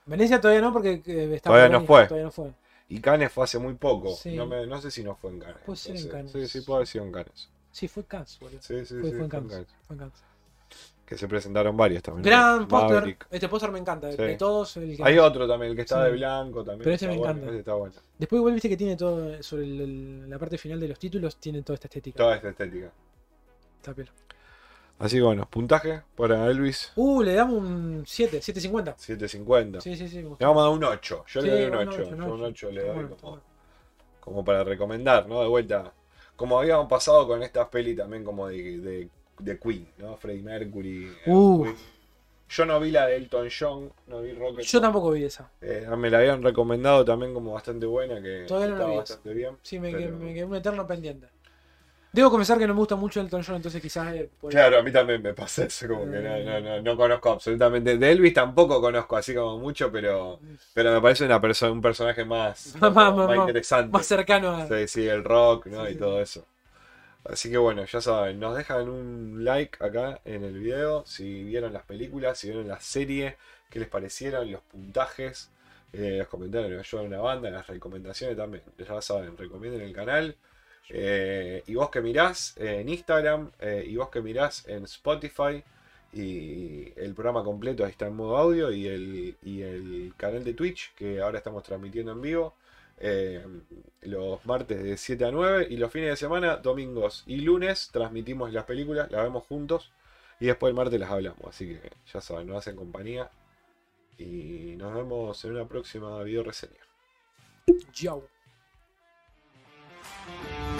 Venecia todavía no, porque eh, está Todavía no fue. Todavía no fue. Y Cannes fue hace muy poco. Sí. No, me- no sé si no fue en Cannes. Puede ser en. Cannes. Sí, sí, puede haber sido en Cannes. Sí, fue Cannes, boludo. Sí, sí, fue, sí. fue en en Cannes. Cannes. Fue en Cannes. Que se presentaron varios también. Gran póster. Este póster me encanta. Sí. De todos, el que Hay otro también, el que está Sí. de blanco también. Pero ese está me bueno, encanta. ese está bueno. Después igual viste que tiene todo, sobre el- el- la parte final de los títulos, tiene toda esta estética. Toda esta estética. Está piola. Así que bueno, puntaje para Elvis, Uh, le damos un 7, 7.50. 750. Sí, sí, sí. Le vamos a dar un 8. Yo Sí, le doy un un 8. ocho, un Yo un ocho. 8 le doy como, para recomendar, ¿no? De vuelta. Como habíamos pasado con estas pelis también como de, de, de Queen, ¿no? Freddie Mercury. eh, Uh. Queen. Yo no vi la de Elton John, no vi Rocket. Yo tampoco vi esa. Eh, me la habían recomendado también como bastante buena, que Todavía no la vi bastante bien. Sí, me, pero- quedé, me quedé un eterno pendiente. Debo confesar que no me gusta mucho Elton John, entonces quizás. eh, por- Claro, a mí también me pasa eso, como que no, no, no, no conozco absolutamente. De Elvis tampoco conozco así como mucho, pero, pero me parece una persona, un personaje <laughs> más, Más- más- más- interesante. Más cercano a. Sí, sí, el rock, ¿no? Sí, y sí, todo eso. Así que bueno, ya saben, nos dejan un like acá en el video si vieron las películas, si vieron la serie, qué les parecieron, los puntajes, eh, los comentarios nos ayudan a una banda, las recomendaciones también, ya saben, recomienden el canal. Eh, y vos que mirás eh, en Instagram, eh, y vos que mirás en Spotify, y el programa completo ahí está en modo audio, y el, y el canal de Twitch, que ahora estamos transmitiendo en vivo, eh, los martes de 7 a 9, y los fines de semana, domingos y lunes, transmitimos las películas, las vemos juntos, y después el martes las hablamos, así que ya saben, nos hacen compañía, y nos vemos en una próxima video reseña. Thank